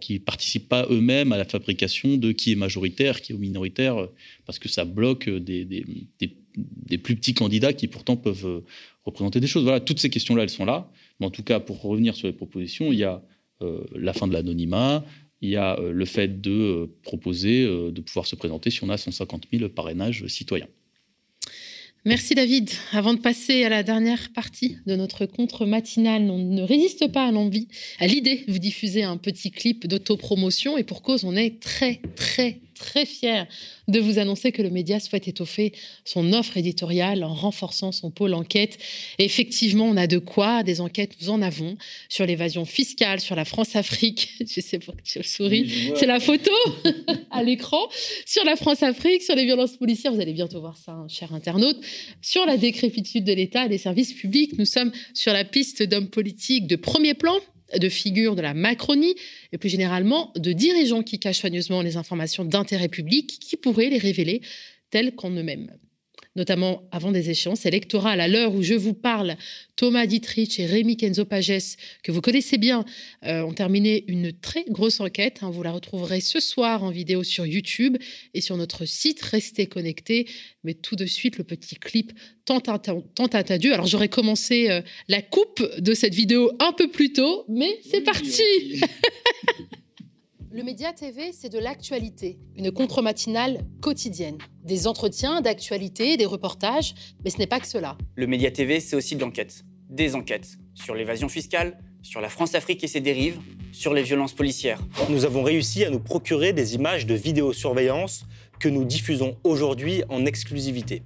qui participent pas eux-mêmes à la fabrication de qui est majoritaire, qui est minoritaire, parce que ça bloque des plus petits candidats qui pourtant peuvent représenter des choses. Voilà, toutes ces questions-là, elles sont là. Mais en tout cas, pour revenir sur les propositions, il y a la fin de l'anonymat, il y a le fait de proposer de pouvoir se présenter si on a 150 000 parrainages citoyens. Merci David. Avant de passer à la dernière partie de notre contre matinal, on ne résiste pas à l'envie, à l'idée de vous diffuser un petit clip d'autopromotion et pour cause, on est très très très fier de vous annoncer que le média souhaite étoffer son offre éditoriale en renforçant son pôle enquête. effectivement, on a de quoi, des enquêtes, nous en avons sur l'évasion fiscale, sur la France-Afrique. Je sais pas que tu souris. C'est la photo à l'écran. Sur la France-Afrique, sur les violences policières. Vous allez bientôt voir ça, hein, cher internaute. Sur la décrépitude de l'État et des services publics. Nous sommes sur la piste d'hommes politiques de premier plan de figures de la Macronie et plus généralement de dirigeants qui cachent soigneusement les informations d'intérêt public qui pourraient les révéler telles qu'en eux-mêmes notamment avant des échéances électorales. À l'heure où je vous parle, Thomas Dietrich et Rémi Kenzo Pages, que vous connaissez bien, euh, ont terminé une très grosse enquête. Hein. Vous la retrouverez ce soir en vidéo sur YouTube et sur notre site. Restez connectés. Mais tout de suite, le petit clip tant attendu. Alors j'aurais commencé euh, la coupe de cette vidéo un peu plus tôt, mais c'est parti Le Média TV, c'est de l'actualité, une contre-matinale quotidienne. Des entretiens d'actualité, des reportages, mais ce n'est pas que cela. Le Média TV, c'est aussi de l'enquête. Des enquêtes sur l'évasion fiscale, sur la France-Afrique et ses dérives, sur les violences policières. Nous avons réussi à nous procurer des images de vidéosurveillance que nous diffusons aujourd'hui en exclusivité.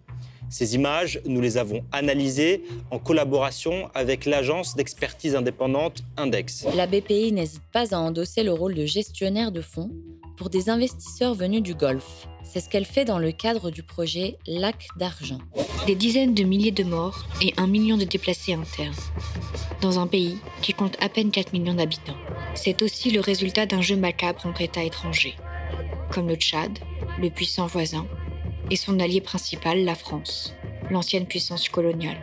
Ces images, nous les avons analysées en collaboration avec l'agence d'expertise indépendante Index. La BPI n'hésite pas à endosser le rôle de gestionnaire de fonds pour des investisseurs venus du Golfe. C'est ce qu'elle fait dans le cadre du projet Lac d'argent. Des dizaines de milliers de morts et un million de déplacés internes. Dans un pays qui compte à peine 4 millions d'habitants. C'est aussi le résultat d'un jeu macabre entre États étrangers, comme le Tchad, le puissant voisin, et son allié principal, la France, l'ancienne puissance coloniale.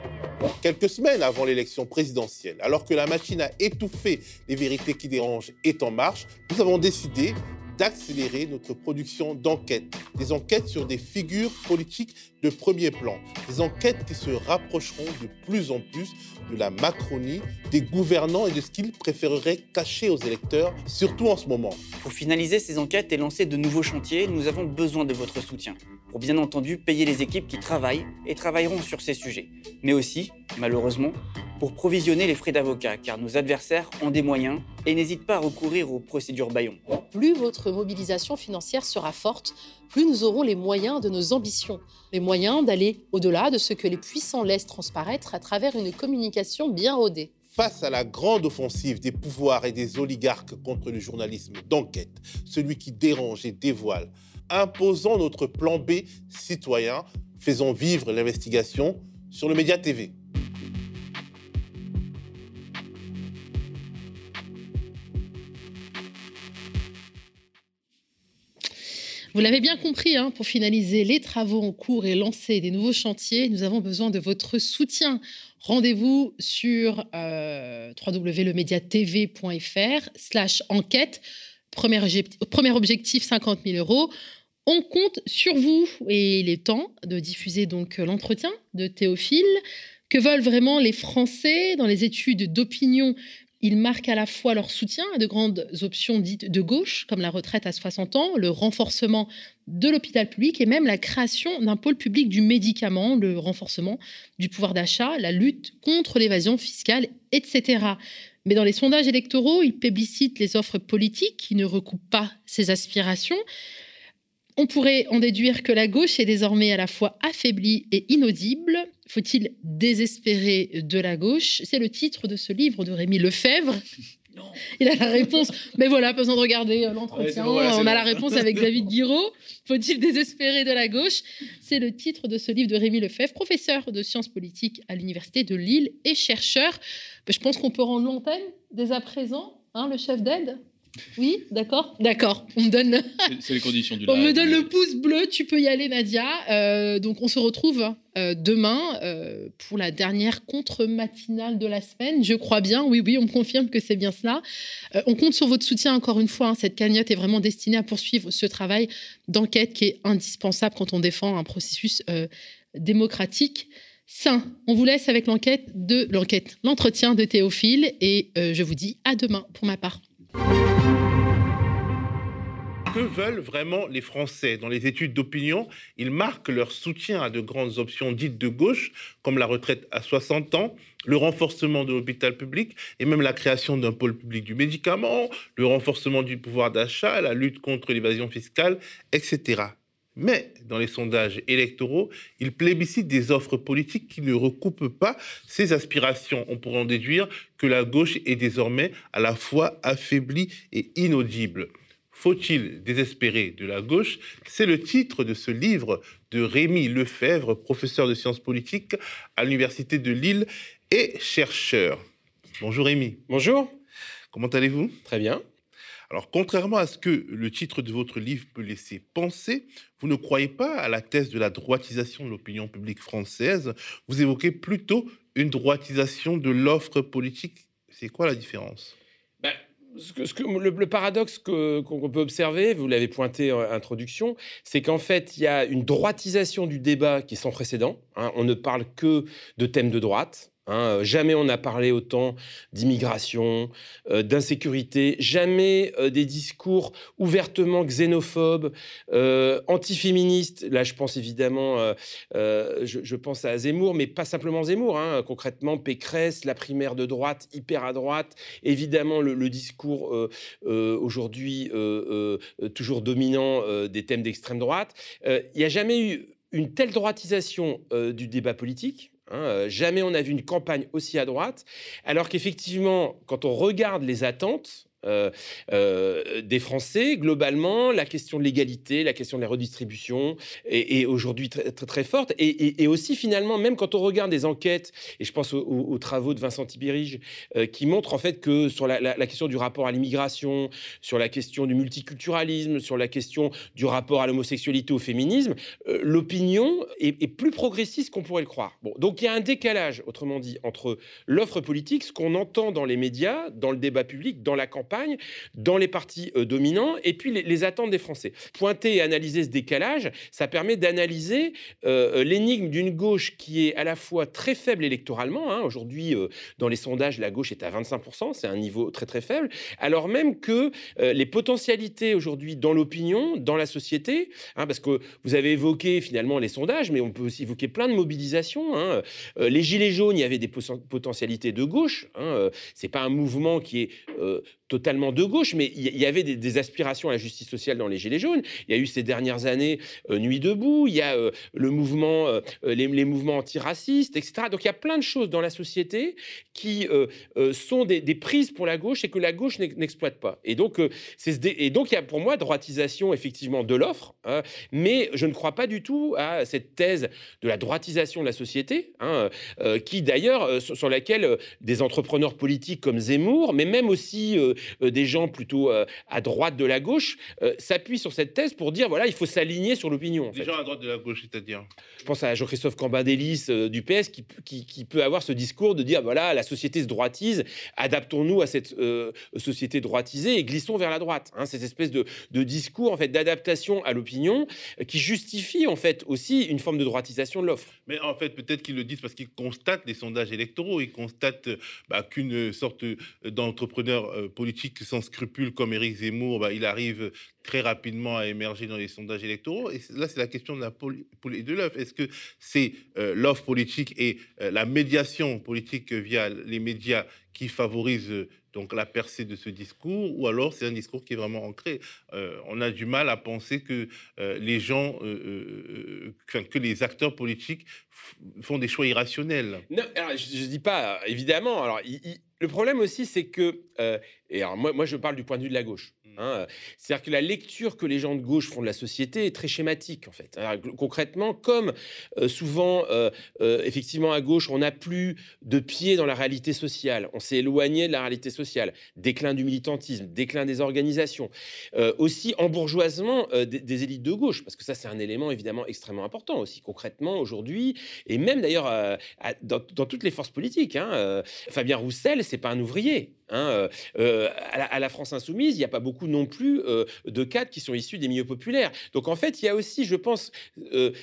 Quelques semaines avant l'élection présidentielle, alors que la machine à étouffer les vérités qui dérangent est en marche, nous avons décidé d'accélérer notre production d'enquêtes. Des enquêtes sur des figures politiques de premier plan. Des enquêtes qui se rapprocheront de plus en plus de la Macronie, des gouvernants et de ce qu'ils préféreraient cacher aux électeurs, surtout en ce moment. Pour finaliser ces enquêtes et lancer de nouveaux chantiers, nous avons besoin de votre soutien. Pour bien entendu payer les équipes qui travaillent et travailleront sur ces sujets. Mais aussi, malheureusement, pour provisionner les frais d'avocat, car nos adversaires ont des moyens et n'hésitent pas à recourir aux procédures Bayon. Plus votre mobilisation financière sera forte, plus nous aurons les moyens de nos ambitions, les moyens d'aller au-delà de ce que les puissants laissent transparaître à travers une communication bien rodée. Face à la grande offensive des pouvoirs et des oligarques contre le journalisme d'enquête, celui qui dérange et dévoile, imposons notre plan B citoyen, faisons vivre l'investigation sur le Média TV. Vous l'avez bien compris, hein, pour finaliser les travaux en cours et lancer des nouveaux chantiers, nous avons besoin de votre soutien. Rendez-vous sur euh, www.lemediatv.fr slash enquête. Premier, premier objectif, 50 000 euros. On compte sur vous et il est temps de diffuser donc l'entretien de Théophile. Que veulent vraiment les Français dans les études d'opinion ils marquent à la fois leur soutien à de grandes options dites de gauche, comme la retraite à 60 ans, le renforcement de l'hôpital public et même la création d'un pôle public du médicament, le renforcement du pouvoir d'achat, la lutte contre l'évasion fiscale, etc. Mais dans les sondages électoraux, ils publicitent les offres politiques qui ne recoupent pas ces aspirations. On pourrait en déduire que la gauche est désormais à la fois affaiblie et inaudible. Faut-il désespérer de la gauche? C'est le titre de ce livre de Rémi Lefebvre. Il a la réponse. Mais voilà, pas besoin de regarder euh, l'entretien. on a la réponse avec David Guiraud. Faut-il désespérer de la gauche? C'est le titre de ce livre de Rémi Lefebvre, professeur de sciences politiques à l'Université de Lille et chercheur. Je pense qu'on peut rendre l'antenne dès à présent, hein, le chef d'aide oui, d'accord, d'accord. On me donne. C'est les conditions du. on me donne le pouce bleu. Tu peux y aller, Nadia. Euh, donc on se retrouve euh, demain euh, pour la dernière contre-matinale de la semaine. Je crois bien. Oui, oui, on me confirme que c'est bien cela. on compte sur votre soutien encore une fois. Hein. Cette cagnotte est vraiment destinée à poursuivre ce travail d'enquête qui est indispensable quand on défend un processus démocratique sain. On vous laisse avec l'enquête de l'enquête, l'entretien de Théophile et je vous dis à demain pour ma part. Que veulent vraiment les Français Dans les études d'opinion, ils marquent leur soutien à de grandes options dites de gauche, comme la retraite à 60 ans, le renforcement de l'hôpital public et même la création d'un pôle public du médicament, le renforcement du pouvoir d'achat, la lutte contre l'évasion fiscale, etc. Mais dans les sondages électoraux, ils plébiscitent des offres politiques qui ne recoupent pas ces aspirations. On pourrait en déduire que la gauche est désormais à la fois affaiblie et inaudible. Faut-il désespérer de la gauche? C'est le titre de ce livre de Rémi Lefebvre, professeur de sciences politiques à l'Université de Lille et chercheur. Bonjour Rémi. Bonjour. Comment allez-vous? Très bien. Alors, contrairement à ce que le titre de votre livre peut laisser penser, vous ne croyez pas à la thèse de la droitisation de l'opinion publique française? Vous évoquez plutôt une droitisation de l'offre politique. C'est quoi la différence? Le, paradoxe qu'on peut observer, vous l'avez pointé en introduction, c'est qu'en fait, il y a une droitisation du débat qui est sans précédent. Hein. on ne parle que de thèmes de droite. Hein, euh, jamais on n'a parlé autant d'immigration, euh, d'insécurité, jamais euh, des discours ouvertement xénophobes, antiféministes. Là, je pense évidemment, je, pense à Zemmour, mais pas simplement Zemmour. Hein, concrètement, Pécresse, la primaire de droite, hyper à droite. Évidemment, le, discours aujourd'hui toujours dominant des thèmes d'extrême droite. Il n'y a jamais eu une telle droitisation du débat politique. Hein, euh, jamais on n'a vu une campagne aussi à droite, alors qu'effectivement, quand on regarde les attentes, euh, euh, des Français, globalement, la question de l'égalité, la question de la redistribution est, aujourd'hui très, très, forte. Et, aussi, finalement, même quand on regarde des enquêtes, et je pense aux, travaux de Vincent Tibérige, euh, qui montrent en fait que sur la, question du rapport à l'immigration, sur la question du multiculturalisme, sur la question du rapport à l'homosexualité, au féminisme, l'opinion est, plus progressiste qu'on pourrait le croire. Bon, donc il y a un décalage, autrement dit, entre l'offre politique, ce qu'on entend dans les médias, dans le débat public, dans la campagne, dans les partis euh, dominants, et puis les, attentes des Français. Pointer et analyser ce décalage, ça permet d'analyser euh, euh, l'énigme d'une gauche qui est à la fois très faible électoralement. Hein. Aujourd'hui, dans les sondages, la gauche est à 25%, c'est un niveau très très faible, alors même que les potentialités aujourd'hui dans l'opinion, dans la société, hein, parce que vous avez évoqué finalement les sondages, mais on peut aussi évoquer plein de mobilisations. Hein. les Gilets jaunes, il y avait des potentialités de gauche. Hein. c'est pas un mouvement qui est totalement de gauche, mais il y, avait des, aspirations à la justice sociale dans les Gilets jaunes. Il y a eu ces dernières années euh, Nuit debout, il y a euh, le mouvement, euh, les, mouvements antiracistes, etc. Donc il y a plein de choses dans la société qui sont des, prises pour la gauche et que la gauche n'exploite pas. Et donc, et donc il y a pour moi droitisation effectivement de l'offre, hein, mais je ne crois pas du tout à cette thèse de la droitisation de la société, hein, qui d'ailleurs sur laquelle des entrepreneurs politiques comme Zemmour, mais même aussi des gens plutôt euh, à droite de la gauche euh, s'appuient sur cette thèse pour dire voilà, il faut s'aligner sur l'opinion. Des gens à droite de la gauche, c'est-à-dire? Je pense à Jean-Christophe Cambadélis du PS qui, qui, peut avoir ce discours de dire voilà, la société se droitise, adaptons-nous à cette société droitisée et glissons vers la droite. Hein, cette espèce de, de discours en fait d'adaptation à l'opinion qui justifie en fait aussi une forme de droitisation de l'offre. Mais en fait, peut-être qu'ils le disent parce qu'ils constatent les sondages électoraux, ils constatent bah, qu'une sorte d'entrepreneur politique sans scrupules comme Éric Zemmour, bah, il arrive très rapidement à émerger dans les sondages électoraux. Et là, c'est la question de la poule et de l'œuf. Est-ce que c'est euh, l'offre politique et euh, la médiation politique via les médias qui favorisent euh, donc la percée de ce discours, ou alors c'est un discours qui est vraiment ancré? on a du mal à penser que les gens, que les acteurs politiques font des choix irrationnels. Non, je ne dis pas, évidemment. Alors, le problème aussi, c'est que, et alors moi, moi je parle du point de vue de la gauche. Hein, c'est-à-dire que la lecture que les gens de gauche font de la société est très schématique, en fait. concrètement, comme euh, souvent, euh, euh, effectivement, à gauche, on n'a plus de pied dans la réalité sociale, on s'est éloigné de la réalité sociale, déclin du militantisme, déclin des organisations, aussi embourgeoisement des, des, élites de gauche, parce que ça, c'est un élément évidemment extrêmement important aussi, concrètement, aujourd'hui, et même d'ailleurs dans, toutes les forces politiques. Hein, Fabien Roussel, c'est pas un ouvrier. Hein, à, la, France insoumise, il n'y a pas beaucoup non plus de cadres qui sont issus des milieux populaires. Donc en fait, il y a aussi, je pense,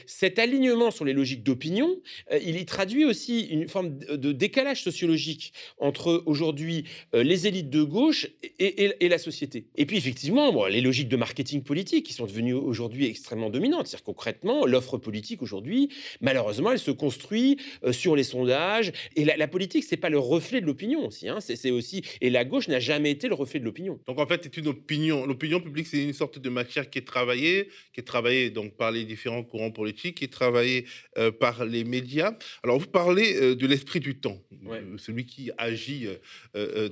cet alignement sur les logiques d'opinion, il y traduit aussi une forme de décalage sociologique entre aujourd'hui les élites de gauche et, la société. Et puis effectivement, les logiques de marketing politique qui sont devenues aujourd'hui extrêmement dominantes. C'est-à-dire concrètement, l'offre politique aujourd'hui, malheureusement, elle se construit sur les sondages. Et la, politique, c'est pas le reflet de l'opinion aussi. Hein. C'est aussi et la gauche n'a jamais été le reflet de l'opinion. Donc en fait, c'est une opinion. L'opinion publique, c'est une sorte de matière qui est travaillée, qui est travaillée donc par les différents courants politiques, qui est travaillée euh, par les médias. Alors vous parlez euh, de l'esprit du temps, euh, celui qui agit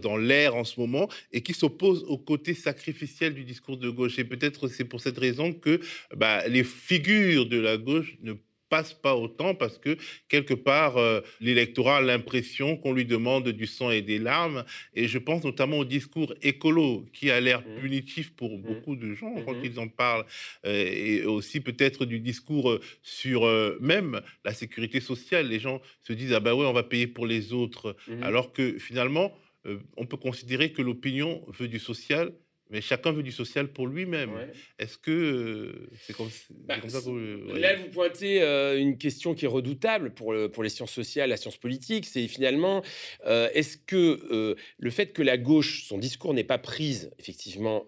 dans l'air en ce moment et qui s'oppose au côté sacrificiel du discours de gauche. Et peut-être c'est pour cette raison que bah, les figures de la gauche ne passe pas autant parce que quelque part, euh, l'électorat a l'impression qu'on lui demande du sang et des larmes. Et je pense notamment au discours écolo qui a l'air mmh. punitif pour mmh. beaucoup de gens quand mmh. ils en parlent. Euh, et aussi peut-être du discours euh, sur même la sécurité sociale. Les gens se disent, ah ben ouais, on va payer pour les autres. Alors que finalement, on peut considérer que l'opinion veut du social mais chacun veut du social pour lui-même. Est-ce que euh, c'est comme, bah, ça que Là, vous pointez euh, une question qui est redoutable pour, pour les sciences sociales, la science politique. C'est finalement, euh, est-ce que le fait que la gauche, son discours n'est pas prise, effectivement,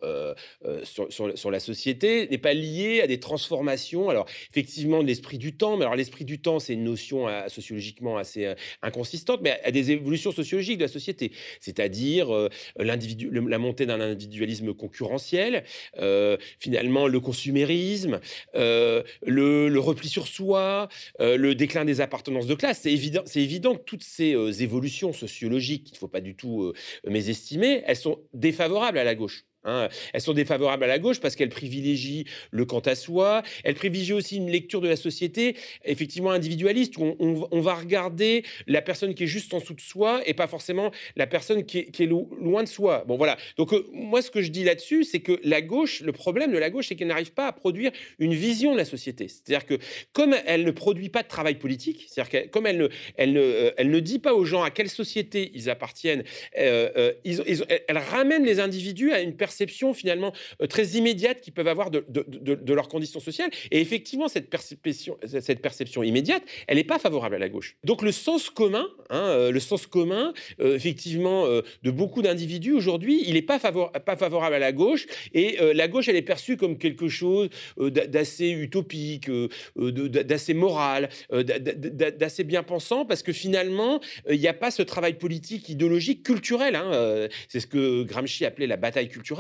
sur, sur, la société, n'est pas lié à des transformations? Alors, effectivement, de l'esprit du temps. Mais alors, l'esprit du temps, c'est une notion sociologiquement assez inconsistante, mais à des évolutions sociologiques de la société. C'est-à-dire la montée d'un individualisme concurrentiel, euh, finalement le consumérisme, euh, le, repli sur soi, euh, le déclin des appartenances de classe. C'est évident, c'est évident que toutes ces évolutions sociologiques, qu'il ne faut pas du tout mésestimer, elles sont défavorables à la gauche. Hein. Elles sont défavorables à la gauche parce qu'elles privilégient le quant à soi. Elles privilégient aussi une lecture de la société effectivement individualiste où on, va regarder la personne qui est juste en dessous de soi et pas forcément la personne qui est, loin de soi. Bon voilà. Donc euh, moi ce que je dis là-dessus, c'est que la gauche, le problème de la gauche, c'est qu'elle n'arrive pas à produire une vision de la société. C'est-à-dire que comme elle ne produit pas de travail politique, c'est-à-dire que comme elle ne, euh, dit pas aux gens à quelle société ils appartiennent, euh, elle ramène les individus à une personne perception finalement euh, très immédiate qu'ils peuvent avoir de, de, leurs conditions sociales. Et effectivement, cette perception, immédiate, elle n'est pas favorable à la gauche. Donc le sens commun, hein, euh, le sens commun, euh, effectivement, de beaucoup d'individus aujourd'hui, il n'est pas, pas favorable à la gauche. Et la gauche, elle est perçue comme quelque chose d'assez utopique, d'assez moral, d'assez bien pensant, parce que finalement, il n'y a pas ce travail politique, idéologique, culturel. Hein, c'est ce que Gramsci appelait la bataille culturelle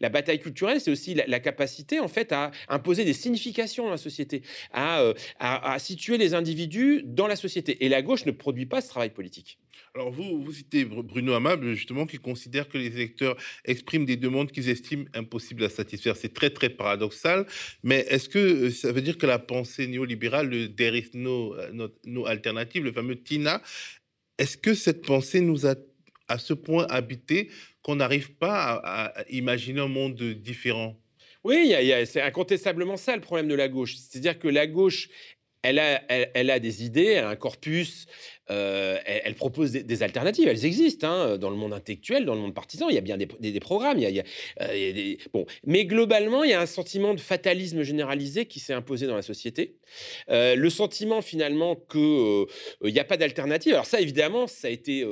la bataille culturelle, c'est aussi la, capacité en fait à imposer des significations dans la société, euh, à, situer les individus dans la société. Et la gauche ne produit pas ce travail politique. Alors vous, vous citez Bruno Amable, justement, qui considère que les électeurs expriment des demandes qu'ils estiment impossibles à satisfaire. C'est très, très paradoxal. Mais est-ce que euh, ça veut dire que la pensée néolibérale, le There is no, euh, no alternative, le fameux TINA, est-ce que cette pensée nous a à ce point habité qu'on n'arrive pas à, imaginer un monde différent. Oui, c'est incontestablement ça le problème de la gauche. C'est-à-dire que la gauche, elle a, des idées, elle a un corpus, euh, elle, propose des, alternatives, elles existent hein, dans le monde intellectuel, dans le monde partisan, il y a bien des, programmes, y euh, bon. mais globalement, il y a un sentiment de fatalisme généralisé qui s'est imposé dans la société. Euh, le sentiment finalement qu'il n'y a pas d'alternative, alors ça évidemment, ça a été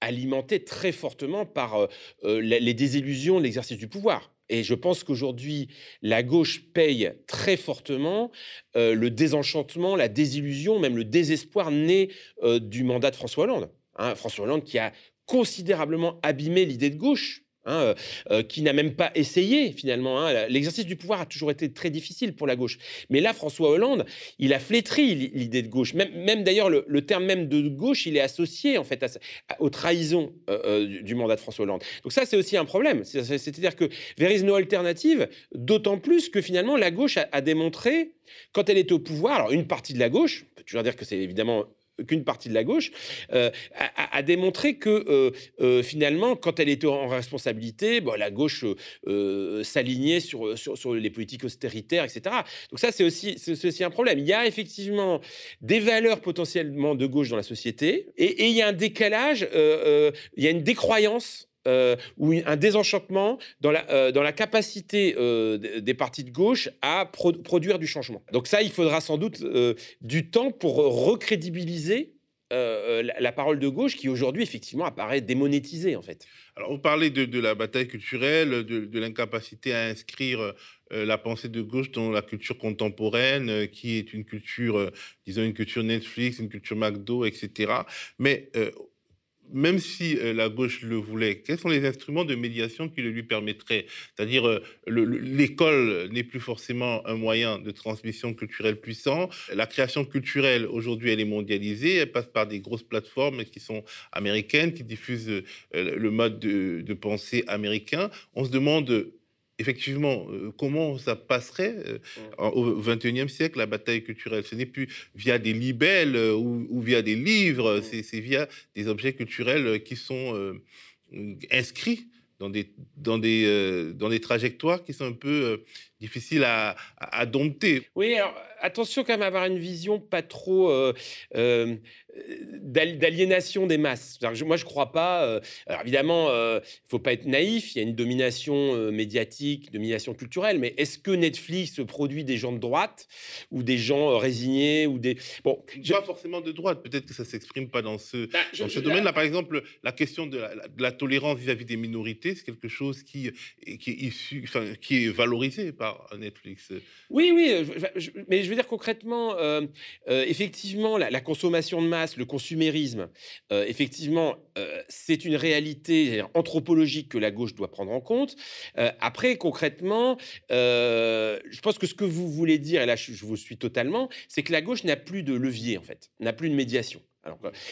alimenté très fortement par les désillusions de l'exercice du pouvoir. Et je pense qu'aujourd'hui, la gauche paye très fortement le désenchantement, la désillusion, même le désespoir né du mandat de François Hollande. Hein. François Hollande qui a considérablement abîmé l'idée de gauche Hein, euh, euh, qui n'a même pas essayé finalement. Hein. L'exercice du pouvoir a toujours été très difficile pour la gauche. Mais là, François Hollande, il a flétri l'idée de gauche. Même, d'ailleurs, le, terme même de gauche, il est associé en fait aux trahisons euh, du, mandat de François Hollande. Donc ça, c'est aussi un problème. C'est-à-dire que there is no alternative, d'autant plus que finalement, la gauche a, démontré, quand elle était au pouvoir, alors une partie de la gauche, on peut dire que c'est évidemment qu'une partie de la gauche, euh, a, démontré que euh, euh, finalement, quand elle était en responsabilité, bon, la gauche s'alignait sur, sur, les politiques austéritaires, etc. Donc ça, c'est aussi, aussi un problème. Il y a effectivement des valeurs potentiellement de gauche dans la société, et, et il y a un décalage, il y a une décroyance ou un désenchantement dans la, la capacité des partis de gauche à produire du changement. Donc ça, il faudra sans doute du temps pour recrédibiliser euh, euh, la, parole de gauche qui aujourd'hui effectivement apparaît démonétisée en fait. Alors vous parlez de, la bataille culturelle, de, l'incapacité à inscrire euh, la pensée de gauche dans la culture contemporaine, qui est une culture, disons une culture Netflix, une culture McDo, etc. Mais même si euh, la gauche le voulait, quels sont les instruments de médiation qui le lui permettraient? C'est-à-dire, euh, l'école n'est plus forcément un moyen de transmission culturelle puissant. La création culturelle, aujourd'hui, elle est mondialisée. Elle passe par des grosses plateformes qui sont américaines, qui diffusent euh, le mode de, de pensée américain. On se demande effectivement, comment ça passerait mmh. au XXIe siècle, la bataille culturelle? Ce n'est plus via des libelles ou, via des livres, mmh. c'est via des objets culturels qui sont inscrits dans des, dans, des, dans des trajectoires qui sont un peu difficiles à, à, dompter. Oui, alors attention quand même à avoir une vision pas trop d'aliénation des masses. moi, je ne crois pas. Euh, alors évidemment, il euh, ne faut pas être naïf. Il y a une domination euh, médiatique, domination culturelle. Mais est-ce que Netflix produit des gens de droite ou des gens résignés ou des bon Pas forcément de droite. Peut-être que ça s'exprime pas dans ce bah, dans ce domaine-là. Par exemple, la question de la, tolérance vis-à-vis des minorités, c'est quelque chose qui qui est issu, enfin, qui est valorisé par Netflix. Oui, oui. mais je veux dire concrètement, effectivement, la consommation de masse le consumérisme, euh, effectivement, euh, c'est une réalité anthropologique que la gauche doit prendre en compte. Euh, après, concrètement, je pense que ce que vous voulez dire, et là je vous suis totalement, c'est que la gauche n'a plus de levier, en fait, n'a plus de médiation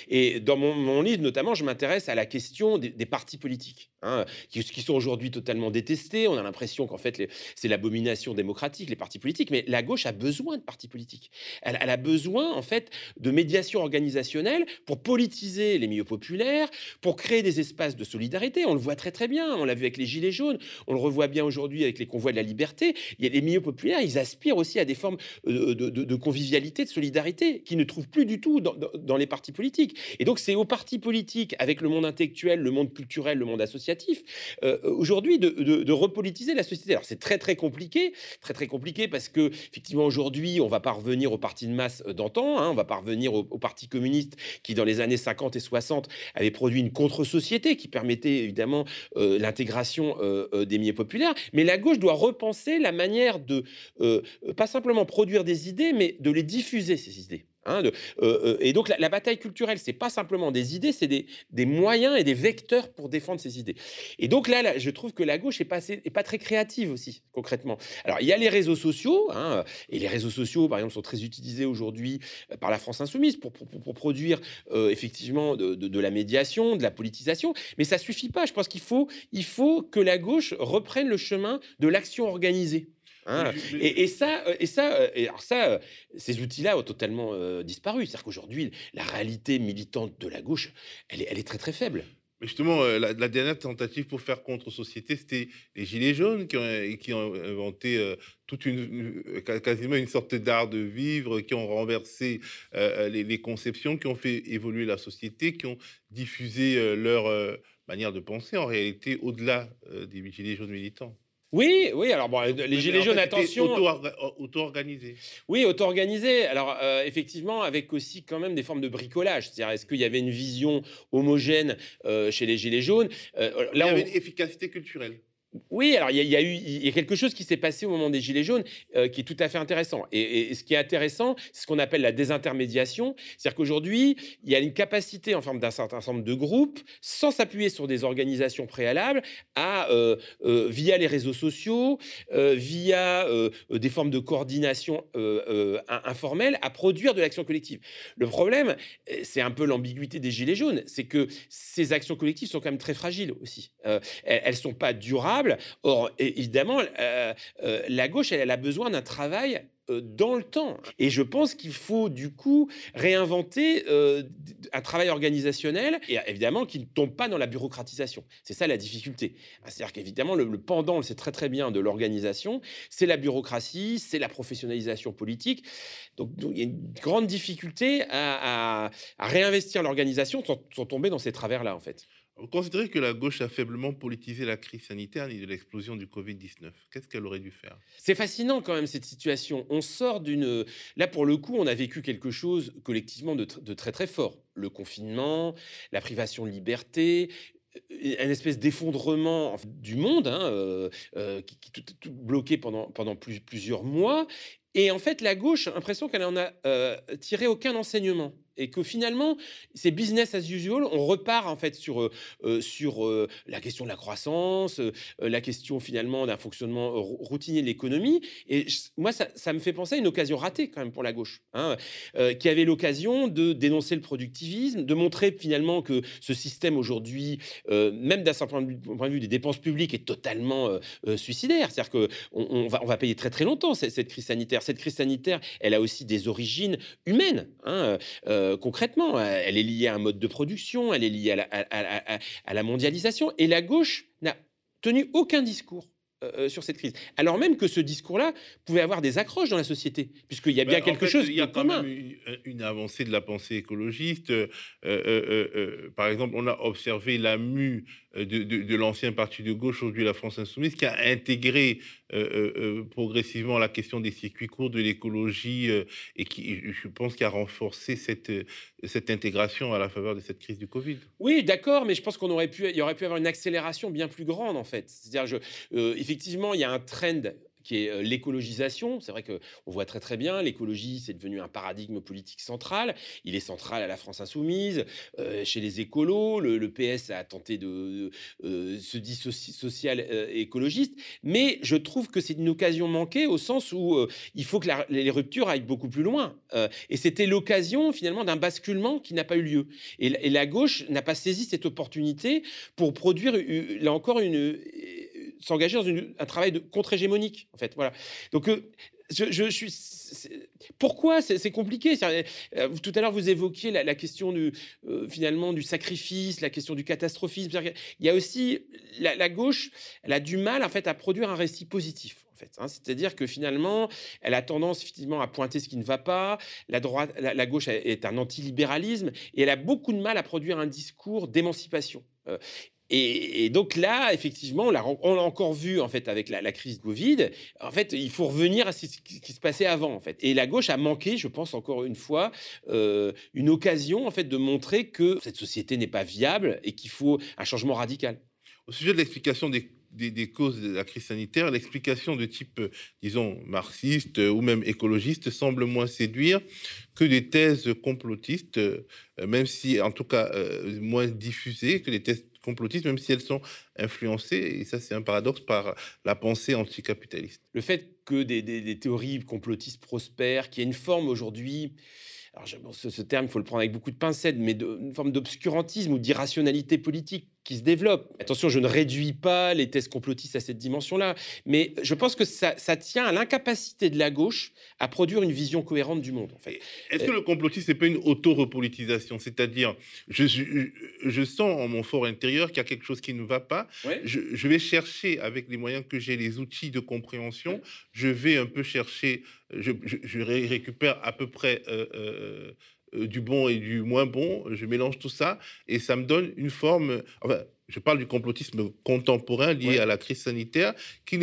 et dans mon, livre, notamment, je m'intéresse à la question des, partis politiques, hein, qui, sont aujourd'hui totalement détestés. On a l'impression qu'en fait, c'est l'abomination démocratique, les partis politiques. Mais la gauche a besoin de partis politiques. Elle, a besoin, en fait, de médiation organisationnelle pour politiser les milieux populaires, pour créer des espaces de solidarité. On le voit très, très bien. On l'a vu avec les Gilets jaunes. On le revoit bien aujourd'hui avec les convois de la liberté. Les milieux populaires, ils aspirent aussi à des formes euh, de, convivialité, de solidarité, qui ne trouvent plus du tout dans, les partis politique. Et donc, c'est aux partis politiques, avec le monde intellectuel, le monde culturel, le monde associatif, euh, aujourd'hui, de, repolitiser la société. Alors, c'est très, très compliqué, très, très compliqué parce que, effectivement, aujourd'hui, on va pas revenir aux partis de masse d'antan, hein, on va pas revenir au, parti communiste qui, dans les années 50 et 60, avait produit une contre-société qui permettait évidemment euh, l'intégration euh, des milieux populaires. Mais la gauche doit repenser la manière de, pas simplement produire des idées, mais de les diffuser, ces idées. Hein, euh, euh, et donc la, bataille culturelle, c'est pas simplement des idées, c'est des, moyens et des vecteurs pour défendre ces idées. Et donc là, je trouve que la gauche est pas, pas très créative aussi, concrètement. Alors il y a les réseaux sociaux, hein, et les réseaux sociaux, par exemple, sont très utilisés aujourd'hui euh, par la France insoumise pour, produire effectivement de, la médiation, de la politisation, mais ça suffit pas. Je pense qu'il faut, il faut que la gauche reprenne le chemin de l'action organisée. Hein. Et, ça, euh, et ça, euh, et alors ça, euh, ces outils-là ont totalement disparu. C'est-à-dire qu'aujourd'hui, la réalité militante de la gauche, elle est, elle est très très faible. Mais justement, la, dernière tentative pour faire contre-société, c'était les Gilets jaunes qui ont, qui ont inventé toute une, quasiment une sorte d'art de vivre, qui ont renversé les, les, conceptions, qui ont fait évoluer la société, qui ont diffusé leur manière de penser en réalité au-delà des Gilets jaunes militants. Oui, oui. Alors bon, les gilets jaunes, attention. Auto-organisé. Oui, auto-organisé. Alors euh, effectivement, avec aussi quand même des formes de bricolage. C'est-à-dire, est-ce qu'il y avait une vision homogène euh, chez les gilets jaunes? Euh, Là, Il y avait une efficacité culturelle. Oui, alors il y, a eu quelque chose qui s'est passé au moment des Gilets jaunes euh, qui est tout à fait intéressant. Et, ce qui est intéressant, c'est ce qu'on appelle la désintermédiation. C'est-à-dire qu'aujourd'hui, il y a une capacité en forme d'un certain nombre de groupes, sans s'appuyer sur des organisations préalables, à, euh, euh, via les réseaux sociaux, via des formes de coordination informelle, à produire de l'action collective. Le problème, c'est un peu l'ambiguïté des Gilets jaunes, c'est que ces actions collectives sont quand même très fragiles aussi. elles ne sont pas durables Or, évidemment, euh, euh, la gauche, elle, a besoin d'un travail euh, dans le temps. Et je pense qu'il faut du coup réinventer un travail organisationnel et évidemment qui ne tombe pas dans la bureaucratisation. C'est ça la difficulté. C'est-à-dire qu'évidemment le, pendant, le sait très très bien, de l'organisation, c'est la bureaucratie, c'est la professionnalisation politique. Donc, il y a une grande difficulté à, réinvestir l'organisation sans tomber dans ces travers-là en fait. Vous considérez que la gauche a faiblement politisé la crise sanitaire et de l'explosion du Covid-19. Qu'est-ce qu'elle aurait dû faire? C'est fascinant quand même cette situation. On sort d'une... Là, pour le coup, on a vécu quelque chose collectivement de, très très fort. Le confinement, la privation de liberté, un espèce d'effondrement du monde, hein, euh, euh, qui, qui tout, bloqué pendant, plusieurs mois. Et en fait, la gauche a l'impression qu'elle n'en a euh, tiré aucun enseignement et que finalement, c'est business as usual. On repart en fait sur, euh, euh, sur euh, la question de la croissance, la question finalement d'un fonctionnement routinier de l'économie. Et moi, ça, me fait penser à une occasion ratée quand même pour la gauche, hein, qui avait l'occasion de dénoncer le productivisme, de montrer finalement que ce système aujourd'hui, même d'un certain point de, vue, des dépenses publiques, est totalement suicidaire. C'est-à-dire qu'on on va, on va payer très très longtemps cette, crise sanitaire. Cette crise sanitaire, elle a aussi des origines humaines. Hein, euh, concrètement. Euh, elle est liée à un mode de production, elle est liée à la mondialisation. Et la gauche n'a tenu aucun discours euh, sur cette crise. Alors même que ce discours-là pouvait avoir des accroches dans la société, puisqu'il y a bien ben, quelque chose Il y a quand même une, avancée de la pensée écologiste. Euh, par exemple, on a observé la mue de, de, l'ancien parti de gauche, aujourd'hui la France Insoumise, qui a intégré progressivement la question des circuits courts, de l'écologie, et qui, je pense, qui a renforcé cette, cette intégration à la faveur de cette crise du Covid. Oui, d'accord, mais je pense qu'on aurait pu, il y aurait pu avoir une accélération bien plus grande, en fait. C'est-à-dire, effectivement, il y a un trend qui est l'écologisation. C'est vrai qu'on voit très très bien, l'écologie, c'est devenu un paradigme politique central. Il est central à la France insoumise, chez les écolos. Le, PS a tenté de, se dissocier social écologiste. Mais je trouve que c'est une occasion manquée au sens où il faut que les ruptures aillent beaucoup plus loin. et c'était l'occasion finalement d'un basculement qui n'a pas eu lieu. Et la gauche n'a pas saisi cette opportunité pour produire, là encore, une s'engager dans un travail de contre-hégémonique, en fait. Voilà. Donc, euh, je, suis. Pourquoi c'est compliqué? Euh, Tout à l'heure, vous évoquiez la, question du euh, finalement du sacrifice, la question du catastrophisme. Il y a aussi la, gauche, elle a du mal en fait à produire un récit positif. En fait, hein. c'est-à-dire que finalement, elle a tendance effectivement à pointer ce qui ne va pas. La droite, la, gauche est un antilibéralisme et elle a beaucoup de mal à produire un discours d'émancipation. Et, donc là, effectivement, on l'a, encore vu en fait avec la, crise Covid. En fait, il faut revenir à ce qui, se passait avant, en fait. Et la gauche a manqué, je pense encore une fois, euh, une occasion en fait de montrer que cette société n'est pas viable et qu'il faut un changement radical. Au sujet de l'explication des, causes de la crise sanitaire, l'explication de type, disons, marxiste ou même écologiste semble moins séduire que des thèses complotistes, euh, même si, en tout cas, euh, moins diffusées que des thèses complotistes, même si elles sont influencées, et ça c'est un paradoxe, par la pensée anticapitaliste. Le fait que des, théories complotistes prospèrent, qu'il y ait une forme aujourd'hui alors ce, terme, il faut le prendre avec beaucoup de pincettes, mais une forme d'obscurantisme ou d'irrationalité politique qui se développe. Attention, je ne réduis pas les thèses complotistes à cette dimension-là, mais je pense que ça, tient à l'incapacité de la gauche à produire une vision cohérente du monde. En fait. Est-ce que le complotisme n'est pas une auto-repolitisation? C'est-à-dire, je, je, sens en mon fort intérieur qu'il y a quelque chose qui ne va pas. Je, vais chercher, avec les moyens que j'ai, les outils de compréhension, je vais un peu chercher, je, récupère à peu près... Euh, euh, euh, du bon et du moins bon, je mélange tout ça et ça me donne une forme. Enfin, je parle du complotisme contemporain lié à la crise sanitaire, qui,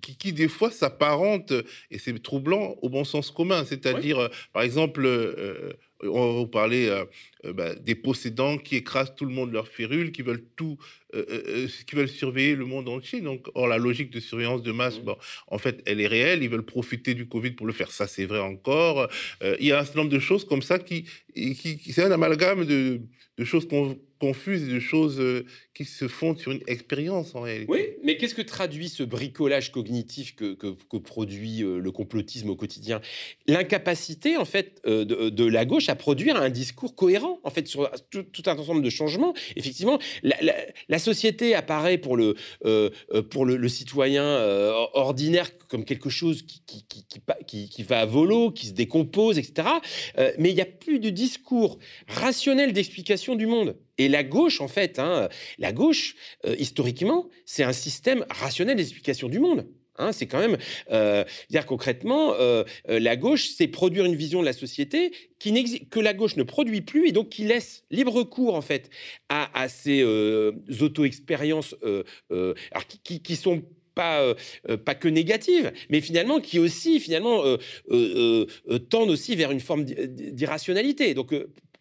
qui, qui des fois s'apparente, et c'est troublant, au bon sens commun. C'est-à-dire, euh, par exemple, euh, on va vous parler euh, bah, des possédants qui écrasent tout le monde leur férule, qui veulent tout, qui veulent surveiller le monde entier. Donc, or, la logique de surveillance de masse, bon, en fait, elle est réelle. Ils veulent profiter du Covid pour le faire. Ça, c'est vrai encore. il y a un certain nombre de choses comme ça qui, qui, qui c'est un amalgame de, de choses qu'on confuse de choses euh, qui se font sur une expérience en réalité. Oui, mais qu'est-ce que traduit ce bricolage cognitif que, que, produit euh, le complotisme au quotidien? L'incapacité, en fait, euh, de, la gauche à produire un discours cohérent, en fait, sur tout, un ensemble de changements. Effectivement, la, société apparaît pour le, pour le, citoyen ordinaire comme quelque chose qui, qui, qui, va à volo, qui se décompose, etc. mais il n'y a plus de discours rationnel d'explication du monde. Et la gauche, en fait, hein, la gauche, euh, historiquement, c'est un système rationnel d'explication du monde. Hein, c'est quand même euh, dire concrètement, euh, euh, la gauche, c'est produire une vision de la société qui que la gauche ne produit plus et donc qui laisse libre cours en fait à, ces auto-expériences qui, qui, sont pas, pas que négatives, mais finalement qui aussi finalement tendent aussi vers une forme d'irrationalité. Donc